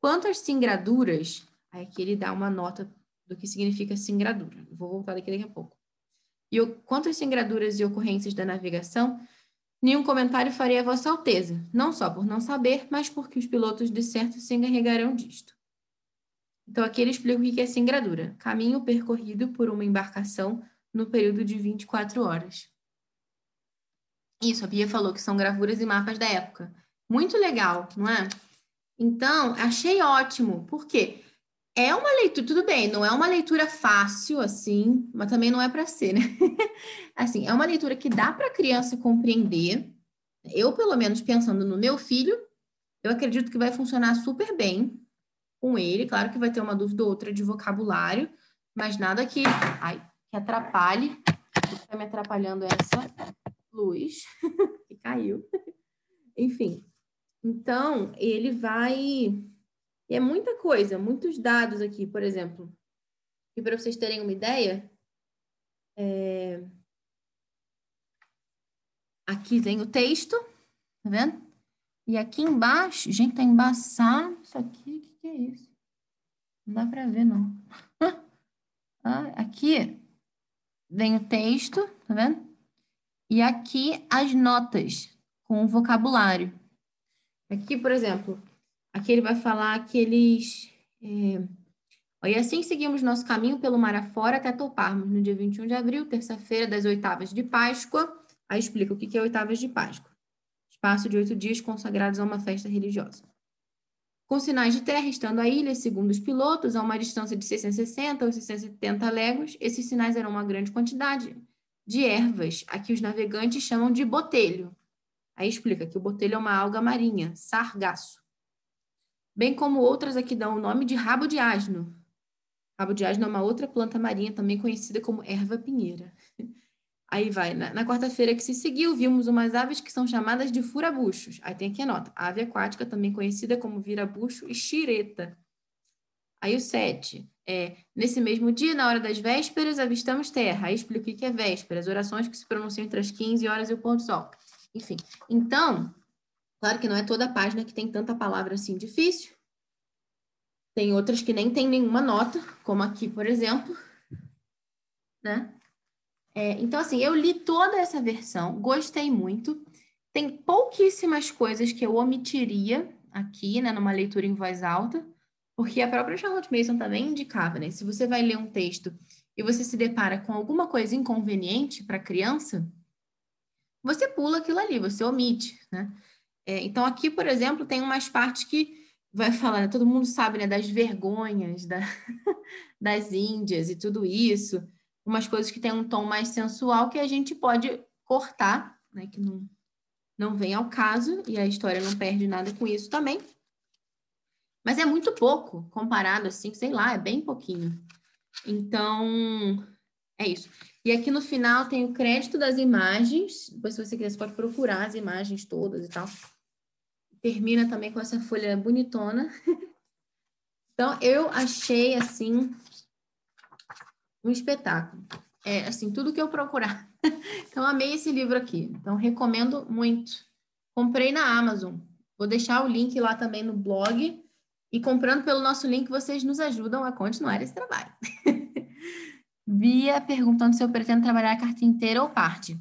Quanto às singraduras, aí aqui ele dá uma nota do que significa singradura. Vou voltar daqui daqui a pouco. E quanto às singraduras e ocorrências da navegação, nenhum comentário farei a Vossa Alteza, não só por não saber, mas porque os pilotos de certo se encarregarão disto. Então, aqui ele explica o que é singradura: caminho percorrido por uma embarcação no período de 24 horas. Isso, a Bia falou que são gravuras e mapas da época. Muito legal, não é? Então, achei ótimo. Por quê? É uma leitura, tudo bem, não é uma leitura fácil, assim, mas também não é para ser, né? *laughs* assim, é uma leitura que dá para a criança compreender. Eu, pelo menos, pensando no meu filho, eu acredito que vai funcionar super bem com ele. Claro que vai ter uma dúvida ou outra de vocabulário, mas nada que, ai, que atrapalhe. Está me atrapalhando é essa luz *laughs* que caiu. Enfim, então ele vai. É muita coisa, muitos dados aqui, por exemplo. E para vocês terem uma ideia, é... aqui vem o texto, tá vendo? E aqui embaixo, gente, tá embaçado. Isso aqui, o que, que é isso? Não dá para ver, não. *laughs* ah, aqui vem o texto, tá vendo? E aqui as notas com o vocabulário. Aqui, por exemplo, aqui ele vai falar aqueles. É... E assim seguimos nosso caminho pelo mar afora até toparmos no dia 21 de abril, terça-feira das oitavas de Páscoa. Aí explica o que é oitavas de Páscoa. Espaço de oito dias consagrados a uma festa religiosa. Com sinais de terra, estando a ilha, segundo os pilotos, a uma distância de 660 ou 670 léguas, esses sinais eram uma grande quantidade de ervas, a que os navegantes chamam de botelho. Aí explica que o botelho é uma alga marinha, sargaço. Bem como outras aqui dão o nome de rabo de asno. Rabo de asno é uma outra planta marinha também conhecida como erva pinheira. Aí vai, na, na quarta-feira que se seguiu, vimos umas aves que são chamadas de furabuchos. Aí tem aqui a nota, ave aquática também conhecida como virabucho e xireta. Aí o sete, é, nesse mesmo dia, na hora das vésperas, avistamos terra. Aí explico o que é vésperas, orações que se pronunciam entre as 15 horas e o pôr do sol. Enfim, então, claro que não é toda a página que tem tanta palavra assim difícil. Tem outras que nem tem nenhuma nota, como aqui, por exemplo. Né? É, então, assim, eu li toda essa versão, gostei muito. Tem pouquíssimas coisas que eu omitiria aqui, né, numa leitura em voz alta porque a própria Charlotte Mason também indicava, né? Se você vai ler um texto e você se depara com alguma coisa inconveniente para a criança, você pula aquilo ali, você omite, né? É, então, aqui, por exemplo, tem umas partes que vai falar, né? todo mundo sabe, né, das vergonhas da, *laughs* das Índias e tudo isso, umas coisas que tem um tom mais sensual que a gente pode cortar, né, que não, não vem ao caso, e a história não perde nada com isso também. Mas é muito pouco comparado, assim, sei lá, é bem pouquinho. Então, é isso. E aqui no final tem o crédito das imagens. Depois, se você quiser, você pode procurar as imagens todas e tal. Termina também com essa folha bonitona. *laughs* Então, eu achei, assim, um espetáculo. É, assim, tudo que eu procurar. *laughs* Então, amei esse livro aqui. Então, recomendo muito. Comprei na Amazon. Vou deixar o link lá também no blog. E comprando pelo nosso link, vocês nos ajudam a continuar esse trabalho. *laughs* Bia perguntando se eu pretendo trabalhar a carta inteira ou parte.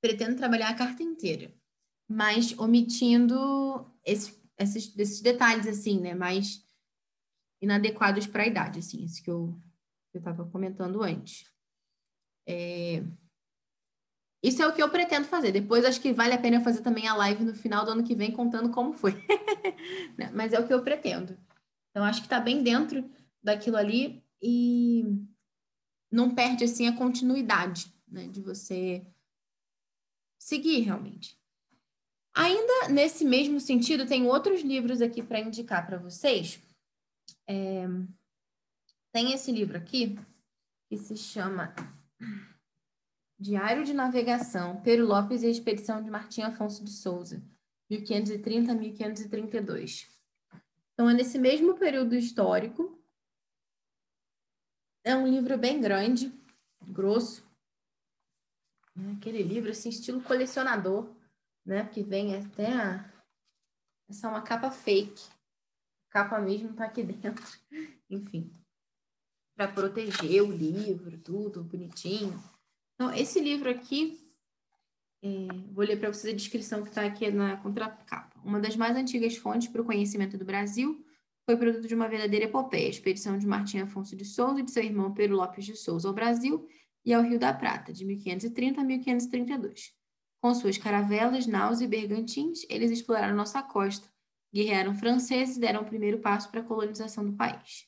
Pretendo trabalhar a carta inteira, mas omitindo esse, esses, esses detalhes, assim, né? Mais inadequados para a idade, assim, esse que eu estava comentando antes. É, isso é o que eu pretendo fazer. Depois acho que vale a pena fazer também a live no final do ano que vem contando como foi. *laughs* Né? Mas é o que eu pretendo. Então acho que está bem dentro daquilo ali e não perde assim a continuidade, né, de você seguir realmente. Ainda nesse mesmo sentido, tem outros livros aqui para indicar para vocês. É... Tem esse livro aqui, que se chama Diário de Navegação, Pero Lopes e a Expedição de Martim Afonso de Souza, 1530 a 1532. Então, é nesse mesmo período histórico. É um livro bem grande, grosso. É aquele livro, assim, estilo colecionador, né? Que vem até a... Essa é uma capa fake. Capa mesmo tá aqui *laughs* dentro. Enfim. Para proteger o livro, tudo bonitinho. Então, esse livro aqui, é, vou ler para vocês a descrição que está aqui na contracapa. Uma das mais antigas fontes para o conhecimento do Brasil foi produto de uma verdadeira epopeia, expedição de Martim Afonso de Souza e de seu irmão Pedro Lopes de Souza ao Brasil e ao Rio da Prata, de 1530 a 1532. Com suas caravelas, naus e bergantins, eles exploraram nossa costa, guerrearam franceses e deram o primeiro passo para a colonização do país.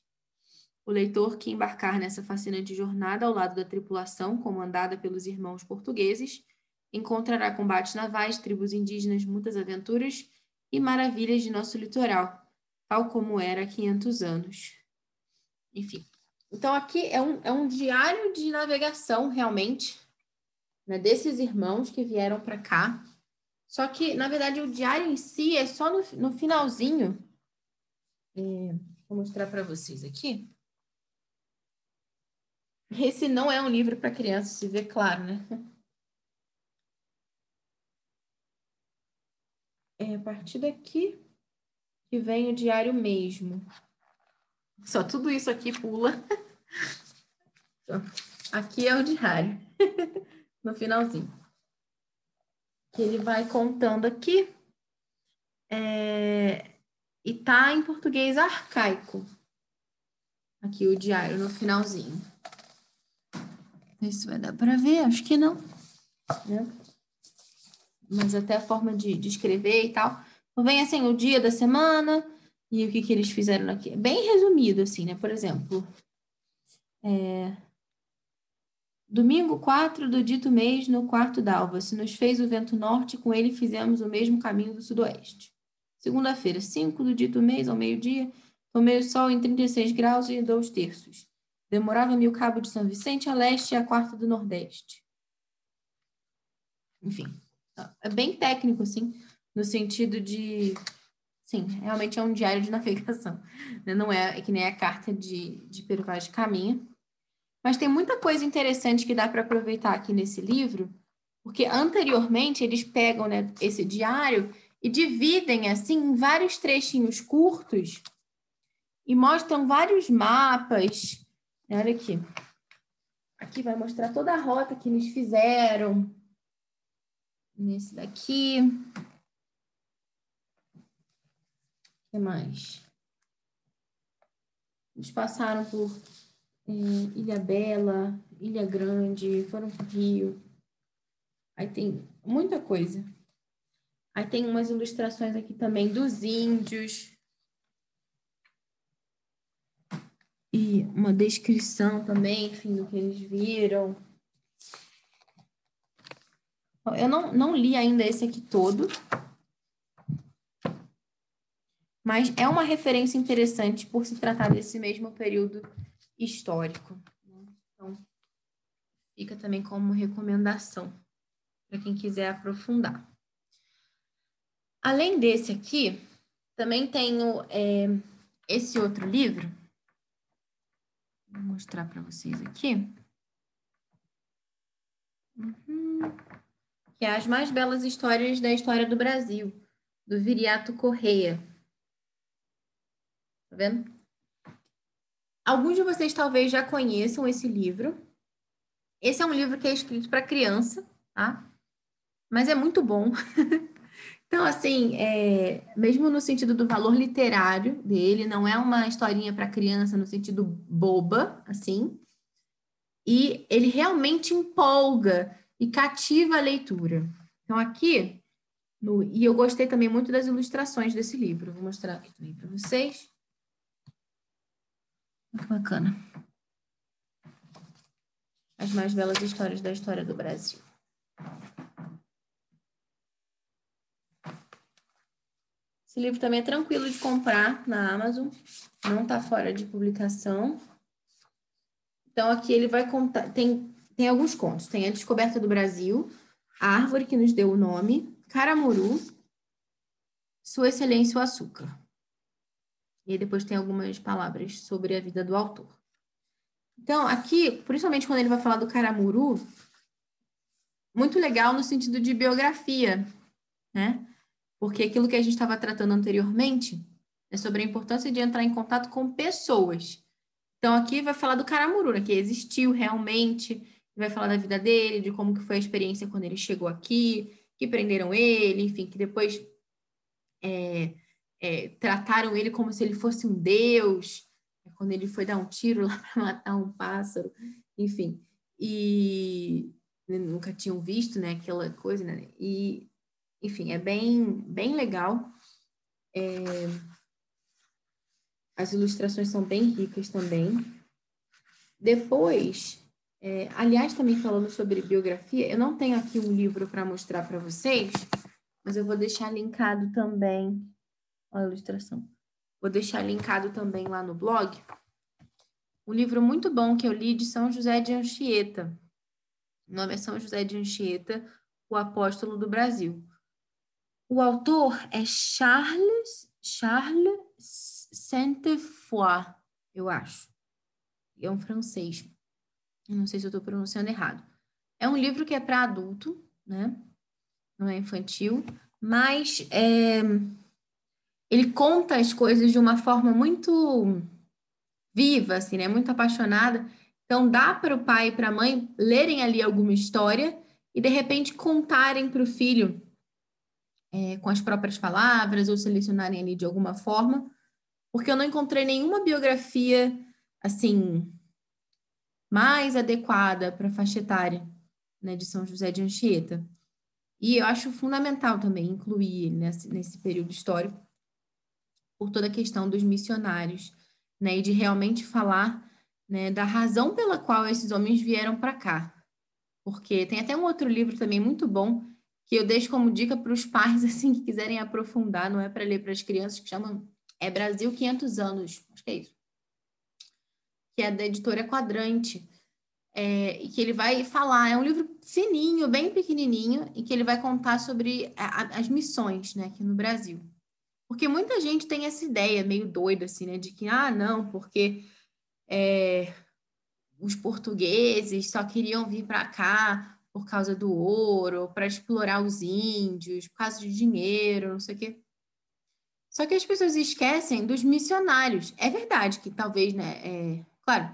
O leitor que embarcar nessa fascinante jornada ao lado da tripulação, comandada pelos irmãos portugueses, encontrará combates navais, tribos indígenas, muitas aventuras e maravilhas de nosso litoral, tal como era há 500 anos. Enfim. Então, aqui é um, é um diário de navegação, realmente, né, desses irmãos que vieram para cá. Só que, na verdade, o diário em si é só no, no finalzinho. É, vou mostrar para vocês aqui. Esse não é um livro para criança, se vê claro, né? É a partir daqui que vem o diário mesmo. Só tudo isso aqui pula. *laughs* Aqui é o diário, *laughs* no finalzinho. Que ele vai contando aqui. É... E tá em português arcaico. Aqui o diário no finalzinho. Isso vai dar para ver? Acho que não. Né? Mas até a forma de, de escrever e tal. Então, vem assim o dia da semana e o que, que eles fizeram aqui. Bem resumido, assim, né? Por exemplo, é... Domingo 4 do dito mês, no quarto d'alva, se nos fez o vento norte, com ele fizemos o mesmo caminho do sudoeste. Segunda-feira, 5 do dito mês, ao meio-dia, tomei o sol em 36 graus e dois terços. Demorava-me o cabo de São Vicente a leste e a quarta do nordeste. Enfim, é bem técnico, assim, no sentido de. Sim, realmente é um diário de navegação. *laughs* Né? Não é, é que nem a carta de, de Peruvaz de Caminho. Mas tem muita coisa interessante que dá para aproveitar aqui nesse livro, porque anteriormente eles pegam né, esse diário e dividem assim em vários trechinhos curtos e mostram vários mapas Olha aqui. Aqui vai mostrar toda a rota que eles fizeram. Nesse daqui. O que mais? Eles passaram por é, Ilha Bela, Ilha Grande, foram para o Rio. Aí tem muita coisa. Aí tem umas ilustrações aqui também dos índios. e uma descrição também, enfim, do que eles viram. Eu não, não li ainda esse aqui todo, mas é uma referência interessante por se tratar desse mesmo período histórico. Então, fica também como recomendação para quem quiser aprofundar. Além desse aqui, também tenho é, esse outro livro, Vou mostrar para vocês aqui. Uhum. Que é As Mais Belas Histórias da História do Brasil, do Viriato Correia. Tá vendo? Alguns de vocês talvez já conheçam esse livro. Esse é um livro que é escrito para criança, tá? Mas é muito bom. *laughs* Então, assim, é, mesmo no sentido do valor literário dele, não é uma historinha para criança no sentido boba, assim, e ele realmente empolga e cativa a leitura. Então, aqui, no, e eu gostei também muito das ilustrações desse livro, vou mostrar aqui também para vocês. Muito bacana. As mais belas histórias da história do Brasil. Esse livro também é tranquilo de comprar na Amazon, não está fora de publicação. Então, aqui ele vai contar, tem, tem alguns contos. Tem a Descoberta do Brasil, a Árvore que nos deu o nome, Caramuru, Sua Excelência o Açúcar. E depois tem algumas palavras sobre a vida do autor. Então, aqui, principalmente quando ele vai falar do Caramuru, muito legal no sentido de biografia, né? Porque aquilo que a gente estava tratando anteriormente é sobre a importância de entrar em contato com pessoas. Então, aqui vai falar do Caramuru, né, que existiu realmente, vai falar da vida dele, de como que foi a experiência quando ele chegou aqui, que prenderam ele, enfim, que depois é, é, trataram ele como se ele fosse um deus, né, quando ele foi dar um tiro *laughs* lá para matar um pássaro, enfim. E nunca tinham visto, né, aquela coisa, né? E enfim, é bem, bem legal. É... As ilustrações são bem ricas também. Depois, é... aliás, também falando sobre biografia, eu não tenho aqui um livro para mostrar para vocês, mas eu vou deixar linkado também a ilustração. Vou deixar linkado também lá no blog. Um livro muito bom que eu li de São José de Anchieta. O nome é São José de Anchieta, o apóstolo do Brasil. O autor é Charles, Charles Sainte-Foy, eu acho. É um francês. não sei se eu estou pronunciando errado. É um livro que é para adulto, né? Não é infantil, mas é, ele conta as coisas de uma forma muito viva, assim, né? Muito apaixonada. Então dá para o pai e para a mãe lerem ali alguma história e de repente contarem para o filho é, com as próprias palavras ou selecionarem ali de alguma forma, porque eu não encontrei nenhuma biografia assim mais adequada para a faixa etária né, de São José de Anchieta. E eu acho fundamental também incluir nesse, nesse período histórico, por toda a questão dos missionários, né, e de realmente falar né, da razão pela qual esses homens vieram para cá. Porque tem até um outro livro também muito bom, que eu deixo como dica para os pais *laughs* assim que quiserem aprofundar, não é para ler para as crianças, que chamam é Brasil 500 anos, acho que é isso. Que é da editora Quadrante. É, e que ele vai falar, é um livro fininho, bem pequenininho, e que ele vai contar sobre a, a, as missões, né, aqui no Brasil. Porque muita gente tem essa ideia meio doida, assim, né, de que, ah, não, porque é, os portugueses só queriam vir para cá por causa do ouro, para explorar os índios, por causa de dinheiro, não sei o quê. Só que as pessoas esquecem dos missionários. É verdade que talvez, né? É, claro,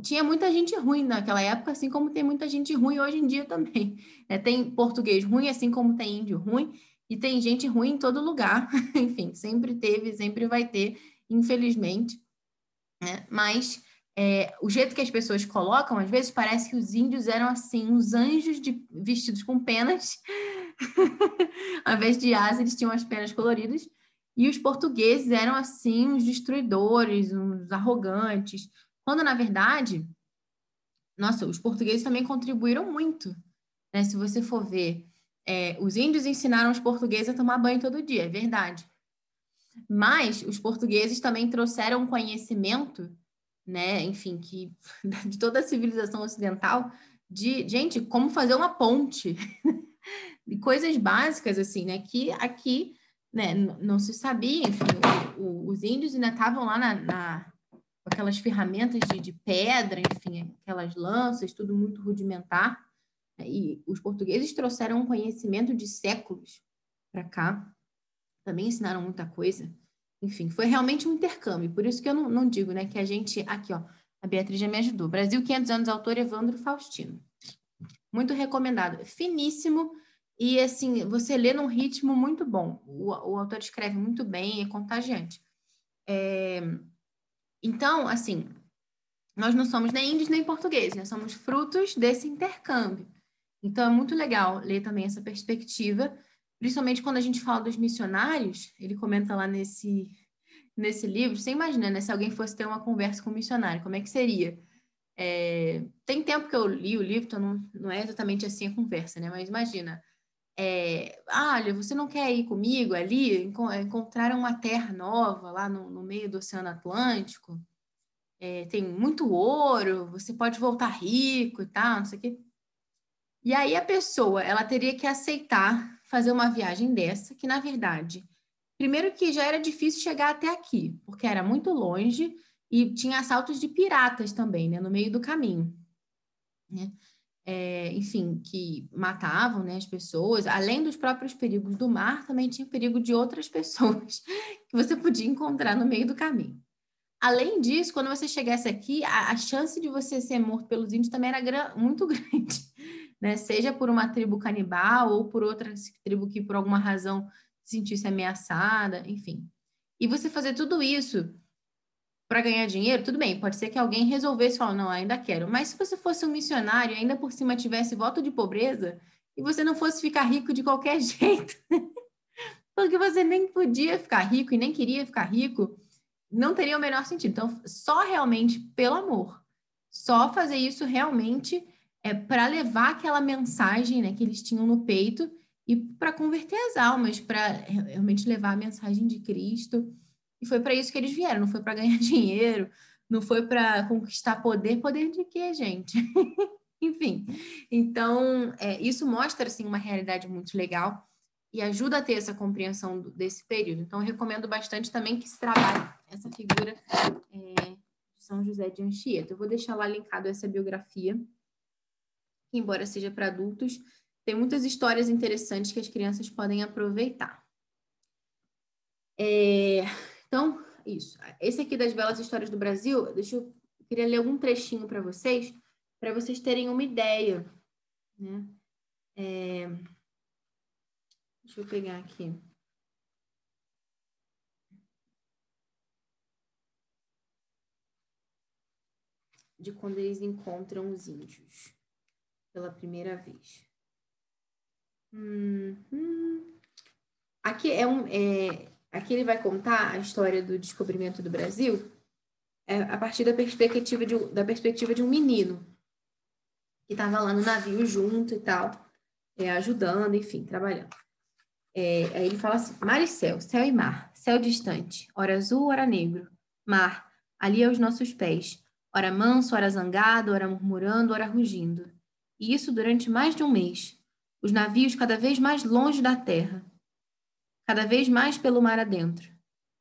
tinha muita gente ruim naquela época, assim como tem muita gente ruim hoje em dia também. É, tem português ruim, assim como tem índio ruim, e tem gente ruim em todo lugar. *laughs* Enfim, sempre teve, sempre vai ter, infelizmente. Né? Mas é, o jeito que as pessoas colocam, às vezes parece que os índios eram assim, uns anjos de, vestidos com penas. *laughs* Ao invés de asas, eles tinham as penas coloridas. E os portugueses eram assim, uns destruidores, uns arrogantes. Quando, na verdade, nossa, os portugueses também contribuíram muito. Né? Se você for ver, é, os índios ensinaram os portugueses a tomar banho todo dia, é verdade. Mas os portugueses também trouxeram conhecimento né, enfim, que *laughs* de toda a civilização ocidental, de, gente, como fazer uma ponte, de *laughs* coisas básicas, assim, né, que aqui, né, não se sabia, enfim, o, o, os índios ainda estavam lá na, na aquelas ferramentas de, de, pedra, enfim, aquelas lanças, tudo muito rudimentar, e os portugueses trouxeram um conhecimento de séculos para cá, também ensinaram muita coisa, enfim, foi realmente um intercâmbio. Por isso que eu não, não digo, né, que a gente. Aqui, ó, a Beatriz já me ajudou. Brasil 500 anos, autor Evandro Faustino. Muito recomendado. Finíssimo e, assim, você lê num ritmo muito bom. O, o autor escreve muito bem, é contagiante. É... Então, assim, nós não somos nem índios nem portugueses, nós somos frutos desse intercâmbio. Então, é muito legal ler também essa perspectiva principalmente quando a gente fala dos missionários, ele comenta lá nesse, nesse livro, você imagina, né, se alguém fosse ter uma conversa com um missionário, como é que seria? É, tem tempo que eu li o livro, então não, não é exatamente assim a conversa, né? Mas imagina, é, ah, olha, você não quer ir comigo ali? Encontraram uma terra nova lá no, no meio do Oceano Atlântico. É, tem muito ouro, você pode voltar rico e tal, não sei o quê. E aí a pessoa, ela teria que aceitar fazer uma viagem dessa, que na verdade, primeiro que já era difícil chegar até aqui, porque era muito longe e tinha assaltos de piratas também, né, no meio do caminho. Né? é, enfim, que matavam né, as pessoas, além dos próprios perigos do mar, também tinha perigo de outras *laughs* pessoas que você podia encontrar no meio do caminho. Além disso, quando você chegasse aqui, a, a chance de você ser morto pelos índios também era muito *laughs* grande, né? Seja por uma tribo canibal ou por outra tribo que por alguma razão se sentisse ameaçada, enfim. E você fazer tudo isso para ganhar dinheiro, tudo bem, pode ser que alguém resolvesse falar, não, ainda quero. Mas se você fosse um missionário, ainda por cima tivesse voto de pobreza, e você não fosse ficar rico de qualquer *laughs* jeito, porque você nem podia ficar rico e nem queria ficar rico, não teria o menor sentido. Então, só realmente pelo amor, só fazer isso realmente é para levar aquela mensagem né, que eles tinham no peito e para converter as almas, para realmente levar a mensagem de Cristo e foi para isso que eles vieram, não foi para ganhar *laughs* dinheiro, não foi para conquistar poder. Poder de quê, gente? *laughs* Enfim, então é, isso mostra assim uma realidade muito legal e ajuda a ter essa compreensão desse período. Então, eu recomendo bastante também que se trabalhe essa figura é, de São José de Anchieta. Eu vou deixar lá linkado essa biografia, embora seja para adultos, tem muitas histórias interessantes que as crianças podem aproveitar. É, então, isso. Esse aqui das belas histórias do Brasil, deixa eu, eu queria ler algum trechinho para vocês, para vocês terem uma ideia, né? É, deixa eu pegar aqui. De quando eles encontram os índios pela primeira vez. Hum, hum. Aqui é um. É, Aqui ele vai contar a história do descobrimento do Brasil é, a partir da perspectiva, de, da perspectiva de um menino que estava lá no navio junto e tal, é, ajudando, enfim, trabalhando. É, aí ele fala assim: mar e céu, céu e mar, céu distante, ora azul, ora negro, mar, ali aos nossos pés, ora manso, ora zangado, ora murmurando, ora rugindo. E isso durante mais de um mês. Os navios cada vez mais longe da terra, cada vez mais pelo mar adentro.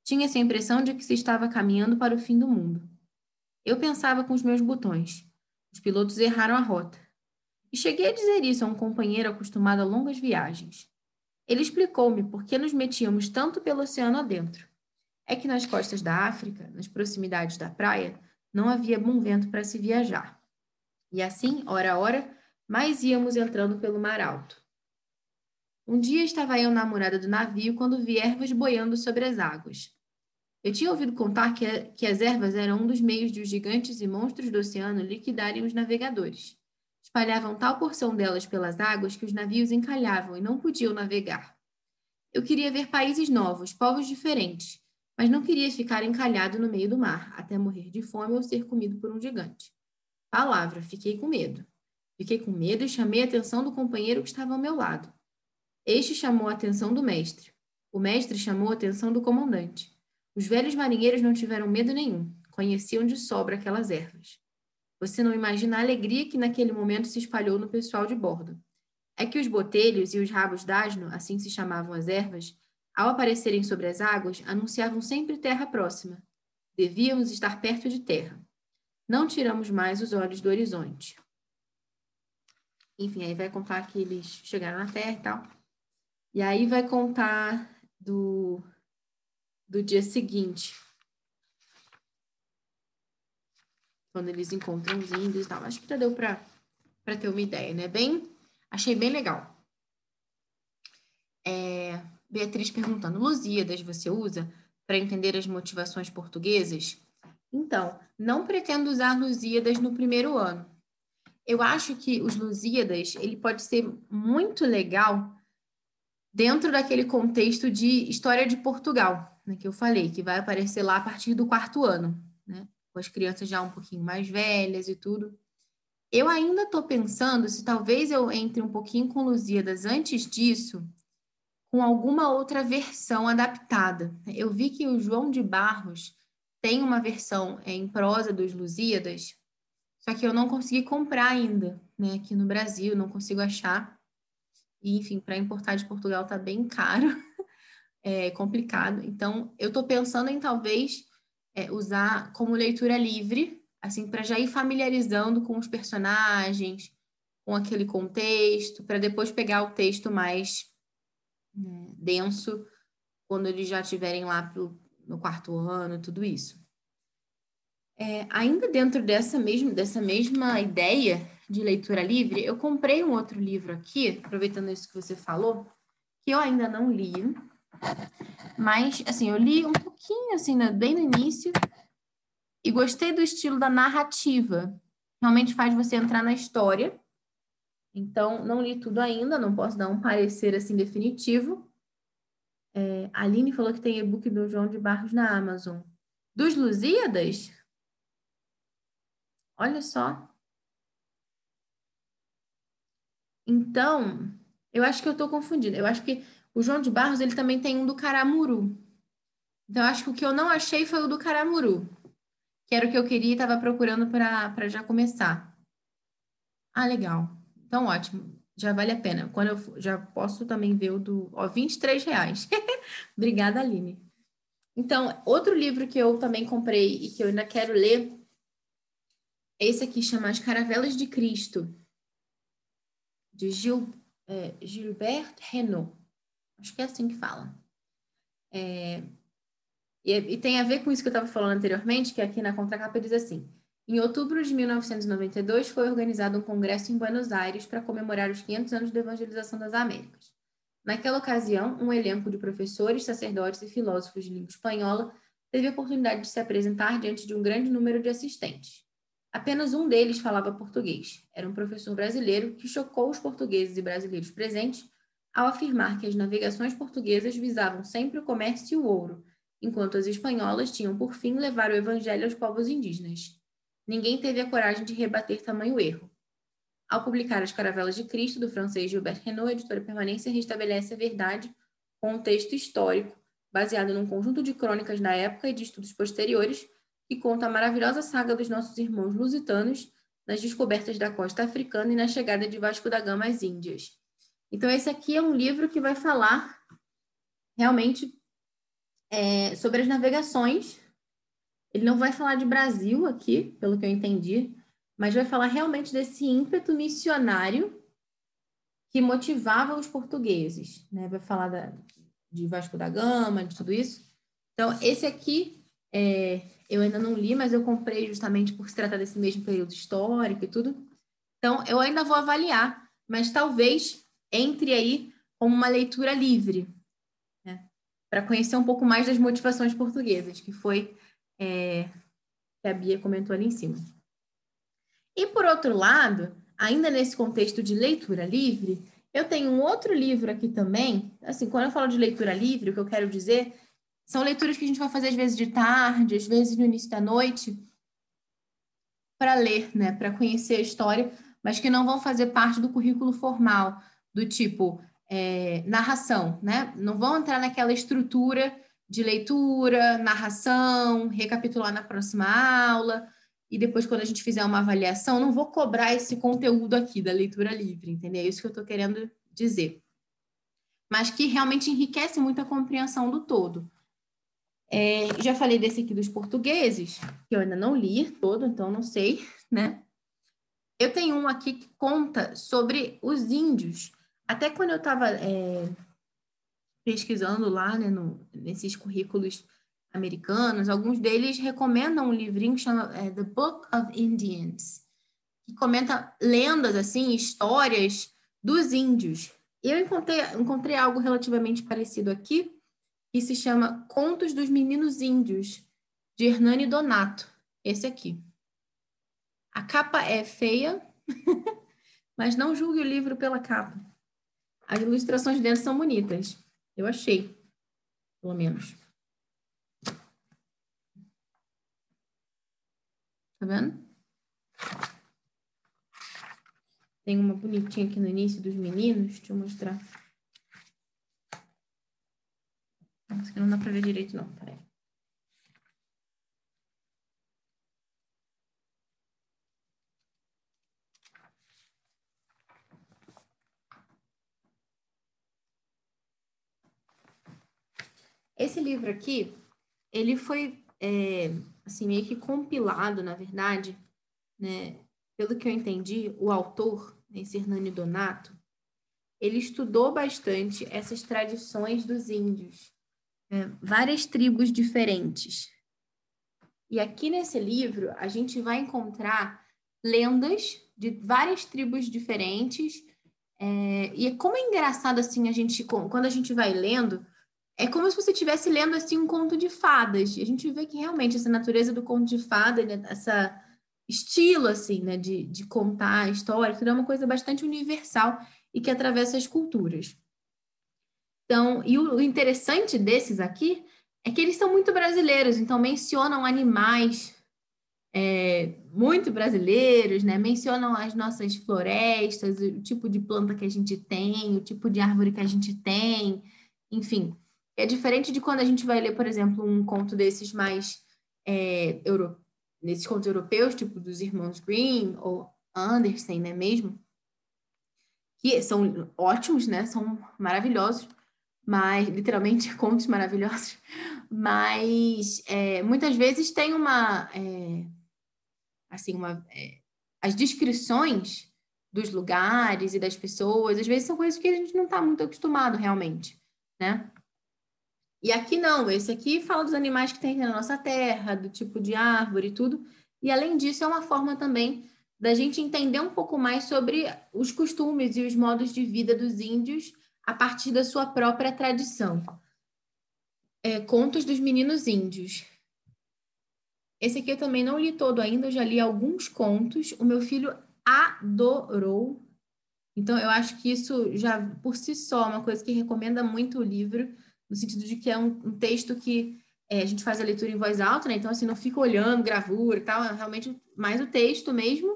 Tinha-se a impressão de que se estava caminhando para o fim do mundo. Eu pensava com os meus botões. Os pilotos erraram a rota. E cheguei a dizer isso a um companheiro acostumado a longas viagens. Ele explicou-me por que nos metíamos tanto pelo oceano adentro. É que nas costas da África, nas proximidades da praia, não havia bom vento para se viajar. E assim, hora a hora, mais íamos entrando pelo mar alto. Um dia estava eu na murada do navio quando vi ervas boiando sobre as águas. Eu tinha ouvido contar que, que as ervas eram um dos meios de os gigantes e monstros do oceano liquidarem os navegadores. Espalhavam tal porção delas pelas águas que os navios encalhavam e não podiam navegar. Eu queria ver países novos, povos diferentes, mas não queria ficar encalhado no meio do mar, até morrer de fome ou ser comido por um gigante. Palavra, fiquei com medo. Fiquei com medo e chamei a atenção do companheiro que estava ao meu lado. Este chamou a atenção do mestre. O mestre chamou a atenção do comandante. Os velhos marinheiros não tiveram medo nenhum. Conheciam de sobra aquelas ervas. Você não imagina a alegria que naquele momento se espalhou no pessoal de bordo. É que os botelhos e os rabos d'asno, assim se chamavam as ervas, ao aparecerem sobre as águas, anunciavam sempre terra próxima. Devíamos estar perto de terra. Não tiramos mais os olhos do horizonte. Enfim, aí vai contar que eles chegaram na terra e tal. E aí vai contar do, do dia seguinte. Quando eles encontram os índios e tal. Acho que já deu para ter uma ideia, né? Bem, achei bem legal. É, Beatriz perguntando, Lusíadas você usa para entender as motivações portuguesas? Então, não pretendo usar Lusíadas no primeiro ano. Eu acho que os Lusíadas, ele pode ser muito legal dentro daquele contexto de história de Portugal, né, que eu falei, que vai aparecer lá a partir do quarto ano, né, com as crianças já um pouquinho mais velhas e tudo. Eu ainda estou pensando se talvez eu entre um pouquinho com Lusíadas antes disso, com alguma outra versão adaptada. Eu vi que o João de Barros tem uma versão em prosa dos Lusíadas, só que eu não consegui comprar ainda, né? Aqui no Brasil, não consigo achar. E, enfim, para importar de Portugal tá bem caro, *laughs* é complicado. Então, eu estou pensando em talvez é, usar como leitura livre assim, para já ir familiarizando com os personagens, com aquele contexto, para depois pegar o texto mais né, denso quando eles já estiverem lá pro, no quarto ano, tudo isso. É, ainda dentro dessa mesma, dessa mesma ideia de leitura livre, eu comprei um outro livro aqui, aproveitando isso que você falou, que eu ainda não li, mas, assim, eu li um pouquinho, assim, bem no início, e gostei do estilo da narrativa. Realmente faz você entrar na história. Então, não li tudo ainda, não posso dar um parecer assim definitivo. É, a Aline falou que tem e-book do João de Barros na Amazon. Dos Lusíadas? Olha só. Então, eu acho que eu estou confundida. Eu acho que o João de Barros ele também tem um do Caramuru. Então, eu acho que o que eu não achei foi o do Caramuru que era o que eu queria e estava procurando para já começar. Ah, legal. Então, ótimo. Já vale a pena. Quando eu já posso também ver o do. Ó, 23 reais. *laughs* Obrigada, Aline. Então, outro livro que eu também comprei e que eu ainda quero ler esse aqui, chama As Caravelas de Cristo, de Gil, é, Gilbert Renault. Acho que é assim que fala. É, e, e tem a ver com isso que eu estava falando anteriormente, que aqui na contracapa diz assim: em outubro de 1992 foi organizado um congresso em Buenos Aires para comemorar os 500 anos da evangelização das Américas. Naquela ocasião, um elenco de professores, sacerdotes e filósofos de língua espanhola teve a oportunidade de se apresentar diante de um grande número de assistentes. Apenas um deles falava português. Era um professor brasileiro que chocou os portugueses e brasileiros presentes ao afirmar que as navegações portuguesas visavam sempre o comércio e o ouro, enquanto as espanholas tinham por fim levar o evangelho aos povos indígenas. Ninguém teve a coragem de rebater tamanho erro. Ao publicar As Caravelas de Cristo, do francês Gilbert Renault, a editora Permanência restabelece a verdade com um texto histórico, baseado num conjunto de crônicas da época e de estudos posteriores, que conta a maravilhosa saga dos nossos irmãos lusitanos nas descobertas da costa africana e na chegada de Vasco da Gama às Índias. Então, esse aqui é um livro que vai falar realmente é, sobre as navegações. Ele não vai falar de Brasil aqui, pelo que eu entendi, mas vai falar realmente desse ímpeto missionário que motivava os portugueses. Né? Vai falar da, de Vasco da Gama, de tudo isso. Então, esse aqui é, eu ainda não li, mas eu comprei justamente por se tratar desse mesmo período histórico e tudo. Então, eu ainda vou avaliar, mas talvez entre aí como uma leitura livre, para conhecer um pouco mais das motivações portuguesas, que foi é, que a Bia comentou ali em cima. E por outro lado, ainda nesse contexto de leitura livre, eu tenho um outro livro aqui também. Assim, quando eu falo de leitura livre, o que eu quero dizer são leituras que a gente vai fazer às vezes de tarde, às vezes no início da noite, para ler, né, para conhecer a história, mas que não vão fazer parte do currículo formal, do tipo, é, narração, né? Não vão entrar naquela estrutura de leitura, narração, recapitular na próxima aula, e depois, quando a gente fizer uma avaliação, não vou cobrar esse conteúdo aqui da leitura livre, entendeu? É isso que eu estou querendo dizer. Mas que realmente enriquece muito a compreensão do todo. É, já falei desse aqui dos portugueses, que eu ainda não li todo, então não sei, né? Eu tenho um aqui que conta sobre os índios até quando eu estava é, pesquisando lá, né, no, nesses currículos americanos, alguns deles recomendam um livrinho que chama é, The Book of Indians, que comenta lendas, assim, histórias dos índios. Eu encontrei, encontrei algo relativamente parecido aqui, que se chama Contos dos Meninos Índios, de Hernani Donato. Esse aqui. A capa é feia, *laughs* mas não julgue o livro pela capa. As ilustrações dentro são bonitas. Eu achei, pelo menos. Tá vendo? Tem uma bonitinha aqui no início dos meninos, deixa eu mostrar. Isso aqui não dá para ver direito, não, peraí. Esse livro aqui, ele foi, é, assim, meio que compilado, na verdade, né? Pelo que eu entendi, o autor, esse Hernani Donato, ele estudou bastante essas tradições dos índios, né? várias tribos diferentes. E aqui nesse livro, a gente vai encontrar lendas de várias tribos diferentes. É, e é como é engraçado, assim, a gente, quando a gente vai lendo, é como se você estivesse lendo assim um conto de fadas. A gente vê que realmente essa natureza do conto de fada, né, essa estilo assim, né, de, de contar a história, tudo é uma coisa bastante universal e que atravessa as culturas. Então, e o interessante desses aqui é que eles são muito brasileiros, então mencionam animais é, muito brasileiros, né? Mencionam as nossas florestas, o tipo de planta que a gente tem, o tipo de árvore que a gente tem, enfim. É diferente de quando a gente vai ler, por exemplo, um conto desses mais é, euro, nesses contos europeus, tipo dos irmãos Grimm ou Andersen, né, mesmo, que são ótimos, né, são maravilhosos, mas literalmente *laughs* contos maravilhosos, mas é, muitas vezes tem uma, é, assim, uma, é, as descrições dos lugares e das pessoas, às vezes são coisas que a gente não está muito acostumado realmente, né? E aqui não, esse aqui fala dos animais que tem na nossa terra, do tipo de árvore e tudo. E além disso, é uma forma também da gente entender um pouco mais sobre os costumes e os modos de vida dos índios a partir da sua própria tradição. É, Contos dos Meninos Índios. Esse aqui eu também não li todo ainda, eu já li alguns contos. O meu filho adorou. Então, eu acho que isso já por si só é uma coisa que recomenda muito o livro no sentido de que é um, um texto que é, a gente faz a leitura em voz alta, né? Então, assim, não fica olhando gravura e tal, é realmente mais o texto mesmo.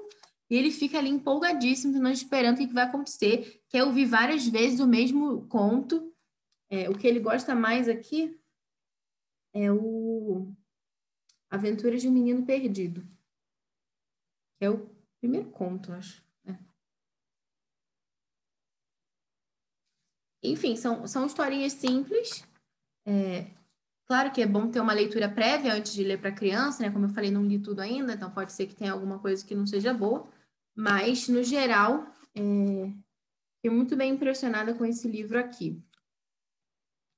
E ele fica ali empolgadíssimo, não esperando o que vai acontecer. Quer ouvir várias vezes o mesmo conto. É, o que ele gosta mais aqui é o Aventuras de um Menino Perdido. Que é o primeiro conto, acho. Enfim, são, são historinhas simples. É, claro que é bom ter uma leitura prévia antes de ler para criança, né? Como eu falei, não li tudo ainda, então pode ser que tenha alguma coisa que não seja boa. Mas, no geral, é, fiquei muito bem impressionada com esse livro aqui.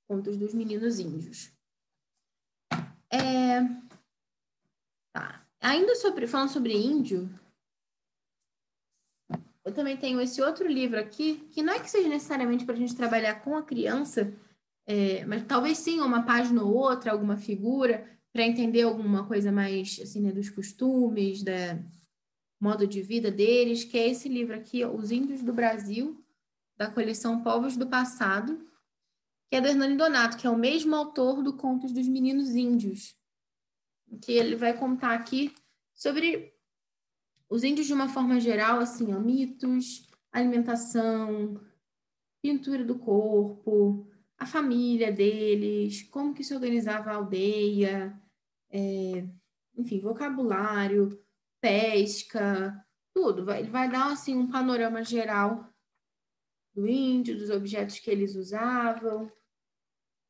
Contos dos Meninos Índios. É, tá. Ainda sobre, falando sobre índio, eu também tenho esse outro livro aqui, que não é que seja necessariamente para a gente trabalhar com a criança, é, mas talvez sim uma página ou outra, alguma figura, para entender alguma coisa mais assim, né, dos costumes, da modo de vida deles, que é esse livro aqui, Os Índios do Brasil, da coleção Povos do Passado, que é do Hernani Donato, que é o mesmo autor do Contos dos Meninos Índios, que ele vai contar aqui sobre os índios, de uma forma geral, assim, ó, mitos, alimentação, pintura do corpo, a família deles, como que se organizava a aldeia, é, enfim, vocabulário, pesca, tudo. Ele vai dar assim um panorama geral do índio, dos objetos que eles usavam,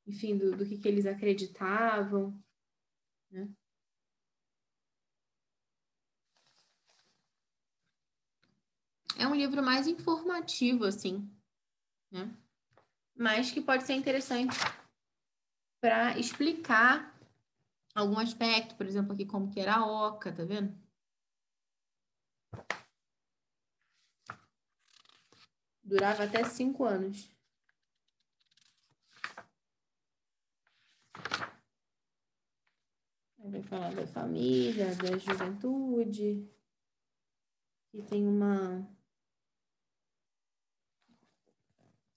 enfim, do, do que, que eles acreditavam. Né? é um livro mais informativo, assim, né? Mas que pode ser interessante para explicar algum aspecto, por exemplo, aqui como que era a oca, tá vendo? Durava até cinco anos. Vai falar da família, da juventude. E tem uma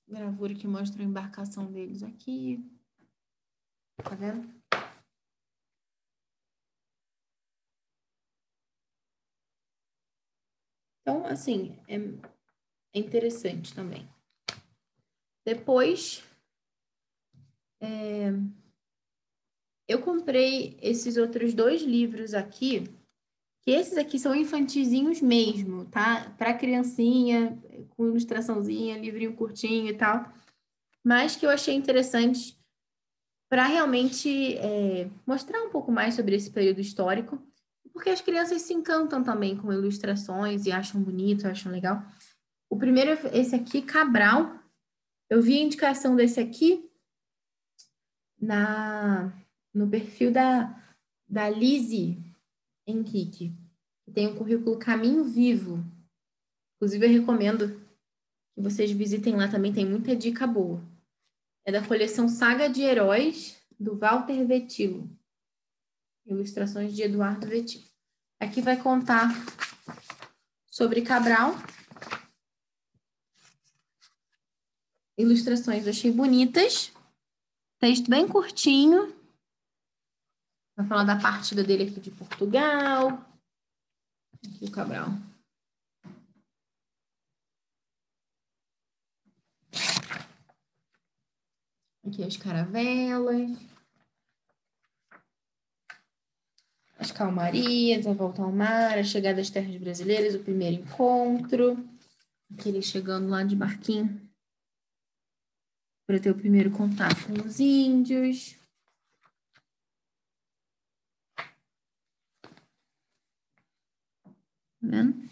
gravura que mostra a embarcação deles aqui. Tá vendo? Então, assim, é, é interessante também. Depois, é, eu comprei esses outros dois livros aqui, que esses aqui são infantizinhos mesmo, tá? Para criancinha, com ilustraçãozinha, livrinho curtinho e tal, mas que eu achei interessante para realmente é, mostrar um pouco mais sobre esse período histórico, porque as crianças se encantam também com ilustrações e acham bonito, acham legal. O primeiro é esse aqui, Cabral. Eu vi a indicação desse aqui na no perfil da, da Lizzie Henrique, que tem o currículo Caminho Vivo. Inclusive, eu recomendo que vocês visitem lá também, tem muita dica boa. É da coleção Saga de Heróis, do Walter Vetilo. Ilustrações de Eduardo Vetilo. Aqui vai contar sobre Cabral. Ilustrações achei bonitas. Texto bem curtinho. Vai falar da partida dele aqui de Portugal. Aqui o Cabral. Aqui as caravelas. As calmarias, a volta ao mar, a chegada às terras brasileiras, o primeiro encontro. Aqui ele chegando lá de barquinho para ter o primeiro contato com os índios. vendo?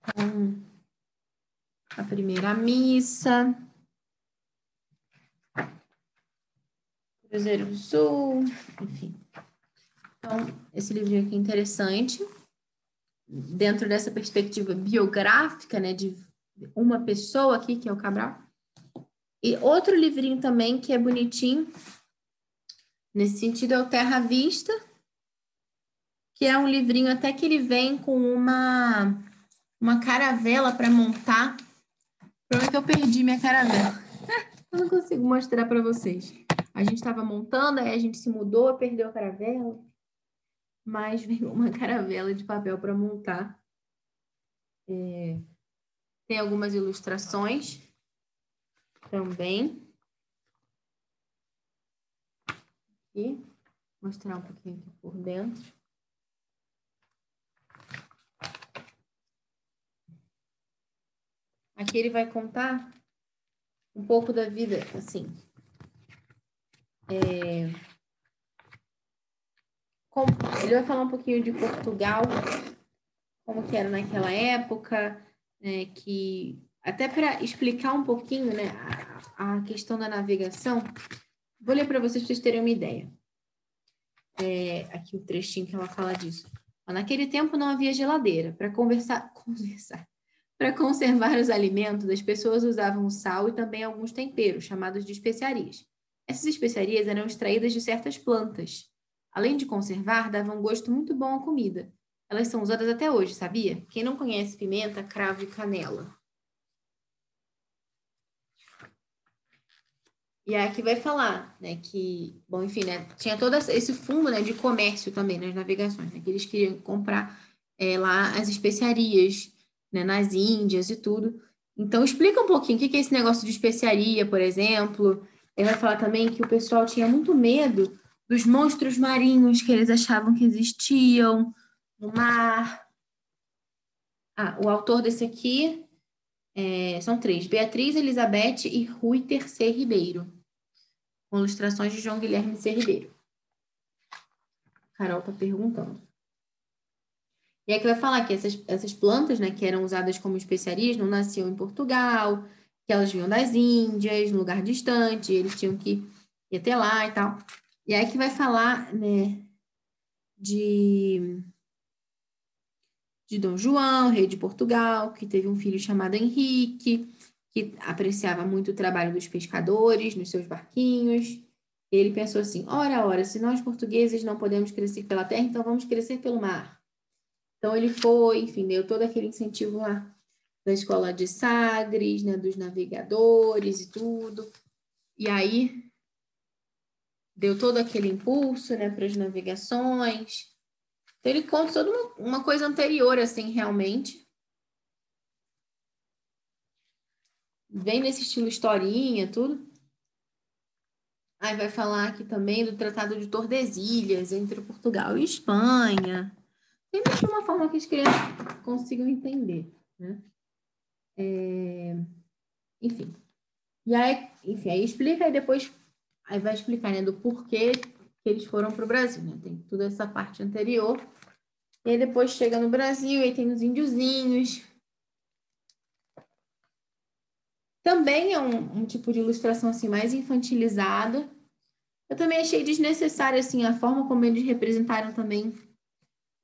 Então, a primeira missa. Cruzeiro do Sul, enfim. Então, esse livro aqui é interessante. Dentro dessa perspectiva biográfica, né, de uma pessoa aqui, que é o Cabral. E outro livrinho também que é bonitinho, nesse sentido, é o Terra Vista, que é um livrinho até que ele vem com uma, uma caravela para montar. Pronto eu perdi minha caravela. *laughs* eu não consigo mostrar para vocês. A gente estava montando, aí a gente se mudou, perdeu a caravela. Mas veio *laughs* uma caravela de papel para montar. É... Tem algumas ilustrações também. Aqui, mostrar um pouquinho aqui por dentro. Aqui ele vai contar um pouco da vida, assim. É... Ele vai falar um pouquinho de Portugal, como que era naquela época, né, que até para explicar um pouquinho né, a, a, questão da navegação, vou ler para vocês para vocês terem uma ideia. É, aqui o trechinho que ela fala disso. Naquele tempo não havia geladeira para *laughs* conversar, conversar, para conservar os alimentos, as pessoas usavam sal e também alguns temperos, chamados de especiarias. Essas especiarias eram extraídas de certas plantas. Além de conservar, davam um gosto muito bom à comida. Elas são usadas até hoje, sabia? Quem não conhece pimenta, cravo e canela. E aqui vai falar, né, que, bom, enfim, né, tinha todo esse fundo, né, de comércio também nas navegações, né, que eles queriam comprar é, lá as especiarias, né, nas Índias e tudo. Então, explica um pouquinho o que é esse negócio de especiaria, por exemplo. Ele vai falar também que o pessoal tinha muito medo dos monstros marinhos que eles achavam que existiam no mar. Ah, o autor desse aqui é, são três: Beatriz Elizabeth e Rui Tercer Ribeiro, com ilustrações de João Guilherme C. Ribeiro. Carol está perguntando. E aqui vai falar que essas, essas plantas, né, que eram usadas como especiarias, não nasciam em Portugal, que elas vinham das Índias, num lugar distante, eles tinham que ir até lá e tal. E aí que vai falar, né, de, de Dom João, rei de Portugal, que teve um filho chamado Henrique, que apreciava muito o trabalho dos pescadores nos seus barquinhos. Ele pensou assim: ora, ora, se nós portugueses não podemos crescer pela terra, então vamos crescer pelo mar. Então, ele foi, enfim, deu todo aquele incentivo lá da escola de Sagres, né, dos navegadores e tudo. E aí, deu todo aquele impulso, né, para as navegações. Então, ele conta toda uma, uma coisa anterior, assim, realmente. Bem nesse estilo historinha, tudo. Aí vai falar aqui também do Tratado de Tordesilhas entre Portugal e Espanha. Sempre de uma forma que as crianças consigam entender, né? É... Enfim. E aí, enfim, aí explica e depois aí vai explicar, né, do porquê que eles foram para o Brasil, né? Tem toda essa parte anterior. E aí depois chega no Brasil, e aí tem os índiozinhos. Também é um, um tipo de ilustração assim mais infantilizada. Eu também achei desnecessário assim a forma como eles representaram também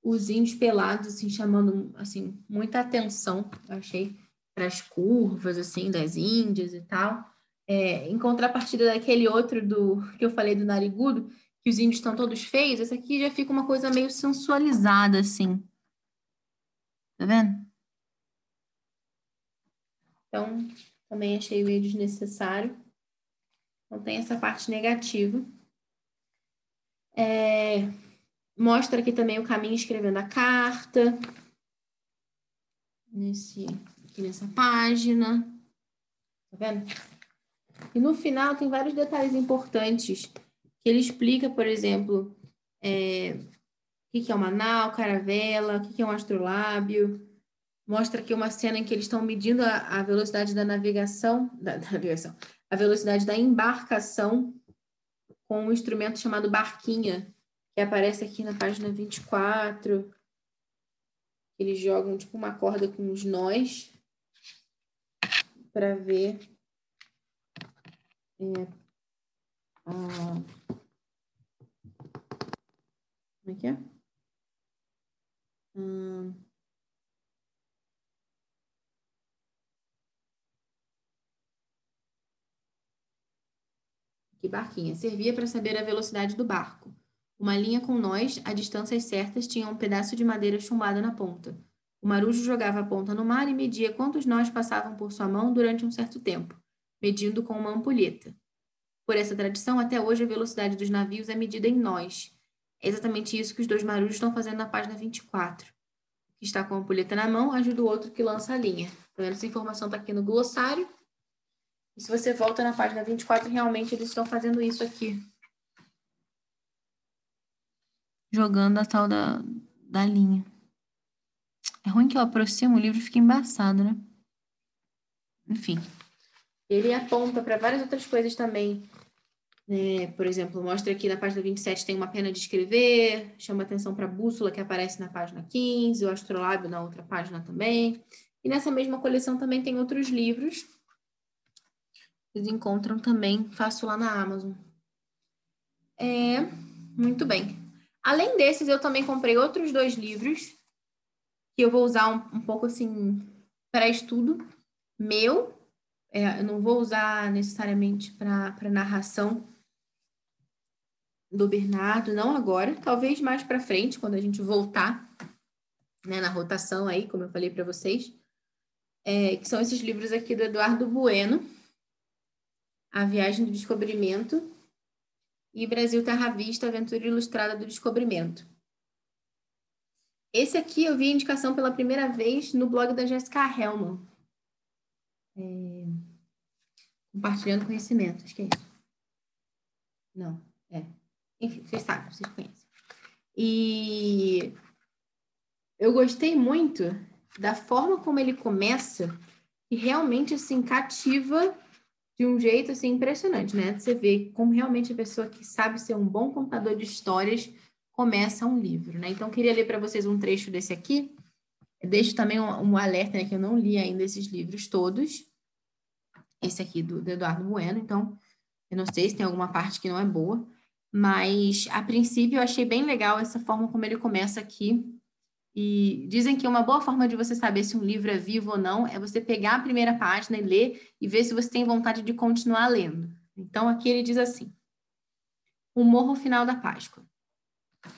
os índios pelados, assim, chamando assim muita atenção. Eu achei para as curvas assim das índias e tal. É, em contrapartida daquele outro do que eu falei do narigudo, que os índios estão todos feios, essa aqui já fica uma coisa meio sensualizada, assim. Tá vendo? Então, também achei meio desnecessário. Então, tem essa parte negativa. É, mostra aqui também o caminho escrevendo a carta. Nesse, aqui nessa página. Tá vendo? E no final tem vários detalhes importantes que ele explica, por exemplo, é, o que é uma nau, caravela, o que é um astrolábio. Mostra aqui uma cena em que eles estão medindo a, a velocidade da navegação, da, da, navegação, a velocidade da embarcação com um instrumento chamado barquinha, que aparece aqui na página 24. Eles jogam tipo uma corda com os nós para ver é, a como é que é? Hum... Que barquinha. Servia para saber a velocidade do barco. Uma linha com nós, a distâncias certas, tinha um pedaço de madeira chumbada na ponta. O marujo jogava a ponta no mar e media quantos nós passavam por sua mão durante um certo tempo, medindo com uma ampulheta. Por essa tradição, até hoje a velocidade dos navios é medida em nós, é exatamente isso que os dois marujos estão fazendo na página 24. O que está com a ampulheta na mão ajuda o outro que lança a linha. Então, essa informação está aqui no glossário. E se você volta na página 24, realmente eles estão fazendo isso aqui. Jogando a tal da, da linha. É ruim que eu aproximo o livro fica embaçado, né? Enfim. Ele aponta para várias outras coisas também é, por exemplo, mostra aqui na página 27 tem uma pena de escrever, chama atenção para a bússola que aparece na página 15, o astrolábio na outra página também. E nessa mesma coleção também tem outros livros. Vocês encontram também, faço lá na Amazon. É, muito bem. Além desses, eu também comprei outros dois livros que eu vou usar um, um pouco assim para estudo meu. É, eu não vou usar necessariamente para narração, do Bernardo, não agora, talvez mais para frente, quando a gente voltar né, na rotação aí, como eu falei para vocês, é, que são esses livros aqui do Eduardo Bueno, A Viagem do Descobrimento e Brasil Terra Vista, Aventura Ilustrada do Descobrimento. Esse aqui eu vi a indicação pela primeira vez no blog da Jessica Hellman. É... Compartilhando conhecimento, acho que é isso. Não, é. Enfim, vocês sabem, vocês conhecem. E eu gostei muito da forma como ele começa e realmente assim cativa de um jeito assim impressionante, né? Você vê como realmente a pessoa que sabe ser um bom contador de histórias começa um livro, né? Então queria ler para vocês um trecho desse aqui. Eu deixo também um, um alerta, né, que eu não li ainda esses livros todos. Esse aqui do, do Eduardo Bueno, então eu não sei se tem alguma parte que não é boa, mas, a princípio, eu achei bem legal essa forma como ele começa aqui. E dizem que uma boa forma de você saber se um livro é vivo ou não é você pegar a primeira página e ler e ver se você tem vontade de continuar lendo. Então, aqui ele diz assim: O Morro Final da Páscoa.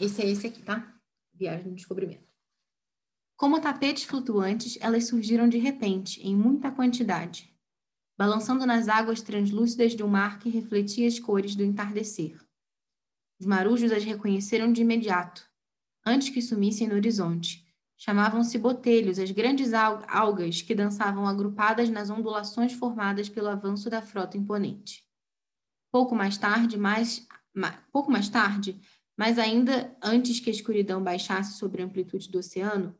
Esse é esse aqui, tá? Viagem do Descobrimento. Como tapetes flutuantes, elas surgiram de repente, em muita quantidade, balançando nas águas translúcidas de um mar que refletia as cores do entardecer. Os marujos as reconheceram de imediato, antes que sumissem no horizonte, chamavam-se botelhos, as grandes algas que dançavam agrupadas nas ondulações formadas pelo avanço da frota imponente. Pouco mais tarde, mais, pouco mais tarde, mas ainda antes que a escuridão baixasse sobre a amplitude do oceano,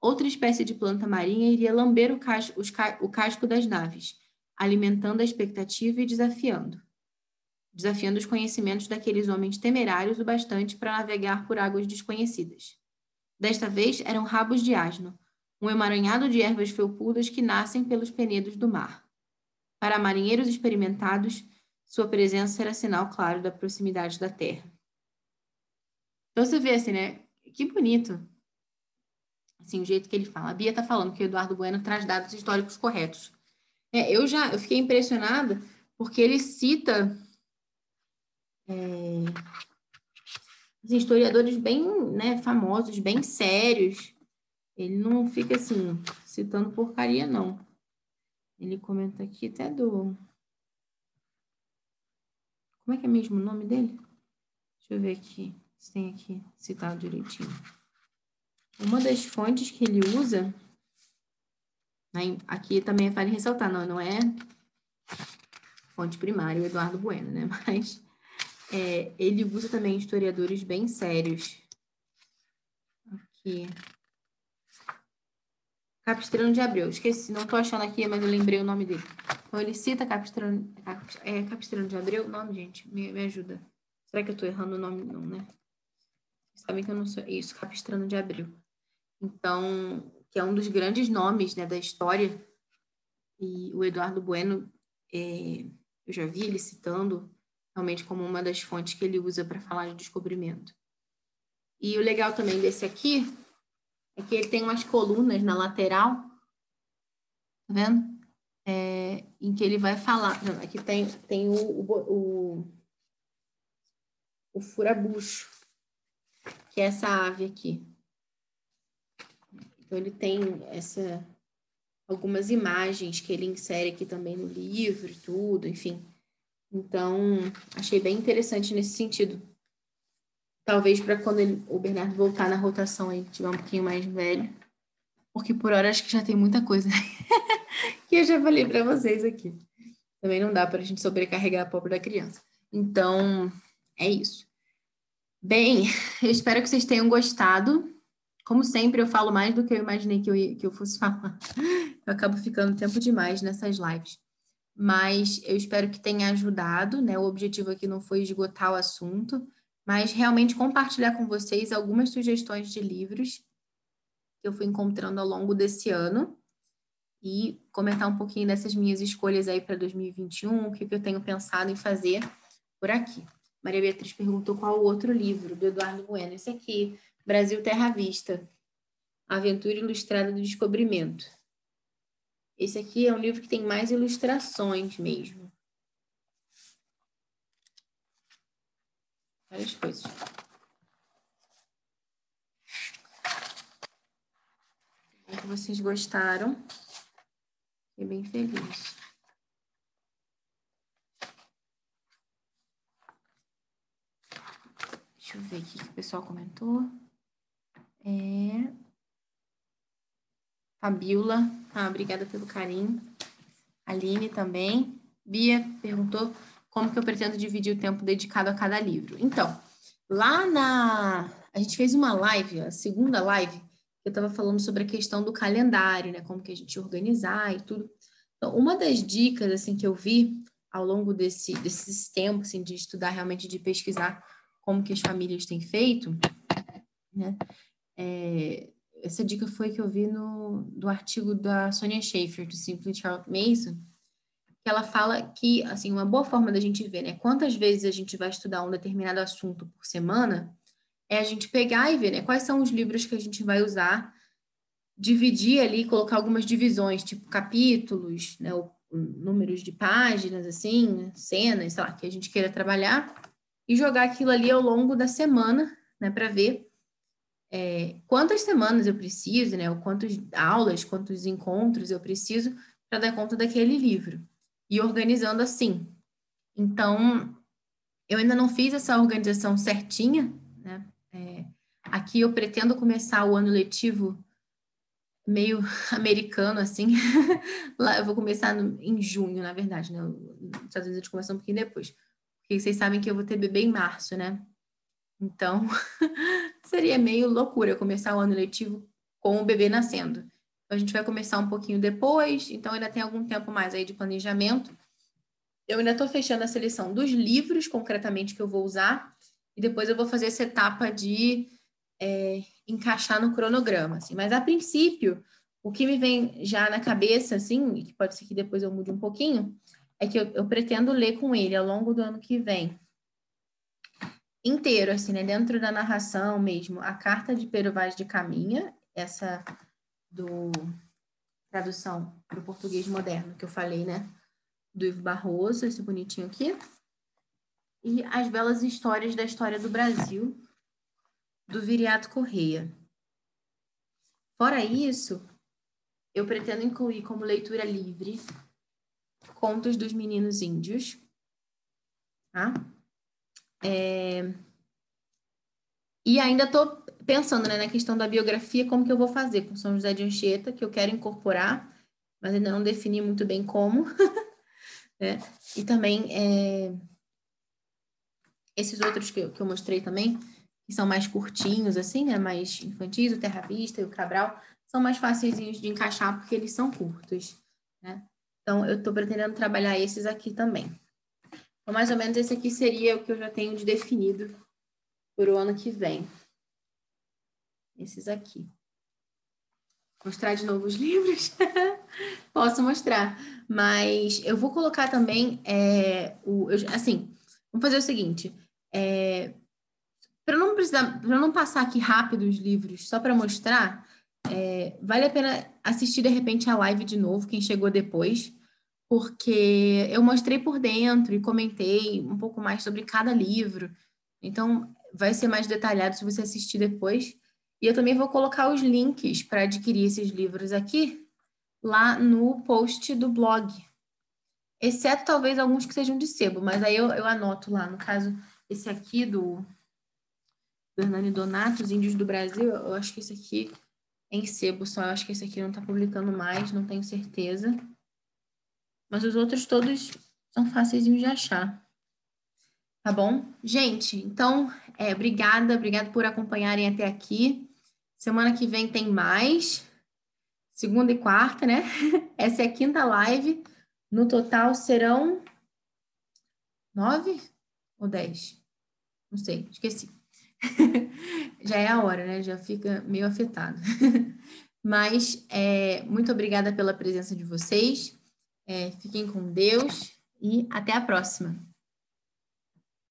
outra espécie de planta marinha iria lamber o, casco, o casco das naves, alimentando a expectativa e desafiando. Desafiando os conhecimentos daqueles homens temerários o bastante para navegar por águas desconhecidas. Desta vez eram rabos de asno, um emaranhado de ervas felpudas que nascem pelos penedos do mar. Para marinheiros experimentados, sua presença era sinal claro da proximidade da terra. Então você vê assim, né? Que bonito. Assim, o jeito que ele fala. A Bia está falando que o Eduardo Bueno traz dados históricos corretos. É, eu já eu fiquei impressionada porque ele cita é, assim, historiadores bem né, famosos, bem sérios. Ele não fica assim, citando porcaria, não. Ele comenta aqui até do como é que é mesmo o nome dele? Deixa eu ver aqui, se tem aqui citado direitinho. Uma das fontes que ele usa, aqui também vale ressaltar, não, não é fonte primária, o Eduardo Bueno, né? *laughs* Mas é, ele usa também historiadores bem sérios. Aqui. Capistrano de Abreu. Esqueci, não estou achando aqui, mas eu lembrei o nome dele. Então, ele cita Capistrano, é, Capistrano de Abreu? Nome, gente, me, me ajuda. Será que eu estou errando o nome? Não, né? Sabem que eu não sou. Isso, Capistrano de Abreu. Então, que é um dos grandes nomes né, da história. E o Eduardo Bueno, é, eu já vi ele citando realmente como uma das fontes que ele usa para falar de descobrimento. E o legal também desse aqui é que ele tem umas colunas na lateral, tá vendo? é, em que ele vai falar. aqui tem, tem o, o, o, o furabucho, que é essa ave aqui. Então, ele tem essa, algumas imagens que ele insere aqui também no livro e tudo, enfim. Então, achei bem interessante nesse sentido. Talvez para quando ele, o Bernardo voltar na rotação aí, tiver um pouquinho mais velho. Porque por hora acho que já tem muita coisa. *laughs* que eu já falei para vocês aqui. Também não dá para a gente sobrecarregar a pobre da criança. Então, é isso. Bem, *laughs* eu espero que vocês tenham gostado. Como sempre, eu falo mais do que eu imaginei que eu, ia, que eu fosse *laughs* falar. Eu acabo ficando tempo demais nessas lives. Mas eu espero que tenha ajudado, né? O objetivo aqui não foi esgotar o assunto, mas realmente compartilhar com vocês algumas sugestões de livros que eu fui encontrando ao longo desse ano e comentar um pouquinho dessas minhas escolhas aí para 2021, o que, que eu tenho pensado em fazer por aqui. Maria Beatriz perguntou qual o outro livro, do Eduardo Bueno. Esse aqui, Brasil Terra Vista, Aventura Ilustrada do Descobrimento. Esse aqui é um livro que tem mais ilustrações mesmo. Várias coisas. que vocês gostaram. Fiquei bem feliz. Deixa eu ver aqui o que o pessoal comentou. É... Fabiola, ah, obrigada pelo carinho. Aline também. Bia perguntou como que eu pretendo dividir o tempo dedicado a cada livro. Então, lá na... A gente fez uma live, a segunda live, eu estava falando sobre a questão do calendário, né? Como que a gente organizar e tudo. Então, uma das dicas, assim, que eu vi ao longo desse, desses tempos, assim, de estudar realmente, de pesquisar como que as famílias têm feito, né? É, essa dica foi que eu vi no do artigo da Sonia Schaefer, do Simply Charles Mason, que ela fala que, assim, uma boa forma da gente ver, né? Quantas vezes a gente vai estudar um determinado assunto por semana é a gente pegar e ver né, quais são os livros que a gente vai usar, dividir ali, colocar algumas divisões, tipo capítulos, né, ou números de páginas, assim, cenas, sei lá, que a gente queira trabalhar, e jogar aquilo ali ao longo da semana, né, para ver é, quantas semanas eu preciso, né, ou quantas aulas, quantos encontros eu preciso para dar conta daquele livro, e organizando assim. Então, eu ainda não fiz essa organização certinha, né, é, aqui eu pretendo começar o ano letivo meio *laughs* americano, assim. *laughs* Lá eu vou começar no, em junho, na verdade, né? Nos Estados Unidos começam um pouquinho depois. Porque vocês sabem que eu vou ter bebê em março, né? Então, *laughs* seria meio loucura começar o ano letivo com o bebê nascendo. Então, a gente vai começar um pouquinho depois, então ainda tem algum tempo mais aí de planejamento. Eu ainda estou fechando a seleção dos livros, concretamente, que eu vou usar, e depois eu vou fazer essa etapa de é, encaixar no cronograma, assim. Mas a princípio, o que me vem já na cabeça, assim, que pode ser que depois eu mude um pouquinho, é que eu, eu pretendo ler com ele ao longo do ano que vem inteiro, assim, né? Dentro da narração mesmo, a carta de Pero Vaz de Caminha, essa do tradução para o português moderno que eu falei, né? Do Ivo Barroso, esse bonitinho aqui. E as belas histórias da história do Brasil, do Viriato Correia. Fora isso, eu pretendo incluir como leitura livre Contos dos Meninos Índios, tá? É... E ainda estou pensando né, na questão da biografia, como que eu vou fazer com São José de Anchieta, que eu quero incorporar, mas ainda não defini muito bem como. *laughs* né? E também é... esses outros que eu, que eu mostrei também, que são mais curtinhos, assim, né? Mais infantis, o Terra Vista e o Cabral, são mais fáceis de encaixar porque eles são curtos, né? Então, eu estou pretendendo trabalhar esses aqui também. Então, mais ou menos esse aqui seria o que eu já tenho de definido para o ano que vem. Esses aqui. Mostrar de novo os *laughs* livros? Posso mostrar. Mas eu vou colocar também é, o. Eu, assim, vamos fazer o seguinte. É, para não precisar, para não passar aqui rápido os livros, só para mostrar, é, vale a pena assistir de repente a live de novo, quem chegou depois, porque eu mostrei por dentro e comentei um pouco mais sobre cada livro. Então, vai ser mais detalhado se você assistir depois. E eu também vou colocar os links para adquirir esses livros aqui lá no post do blog. Exceto talvez alguns que sejam de sebo, mas aí eu, eu anoto lá. No caso, esse aqui do Hernani Donato, Os Índios do Brasil, eu acho que esse aqui é em sebo só. Eu acho que esse aqui não está publicando mais, não tenho certeza. Mas os outros todos são fáceis de achar. Tá bom? Gente, então, é, obrigada, obrigada por acompanharem até aqui. Semana que vem tem mais. Segunda e quarta, né? *laughs* Essa é a quinta live. No total serão nove ou dez? Não sei, esqueci. *laughs* Já é a hora, né? Já fica meio afetado. *laughs* Mas é, muito obrigada pela presença de vocês. É, fiquem com Deus e até a próxima.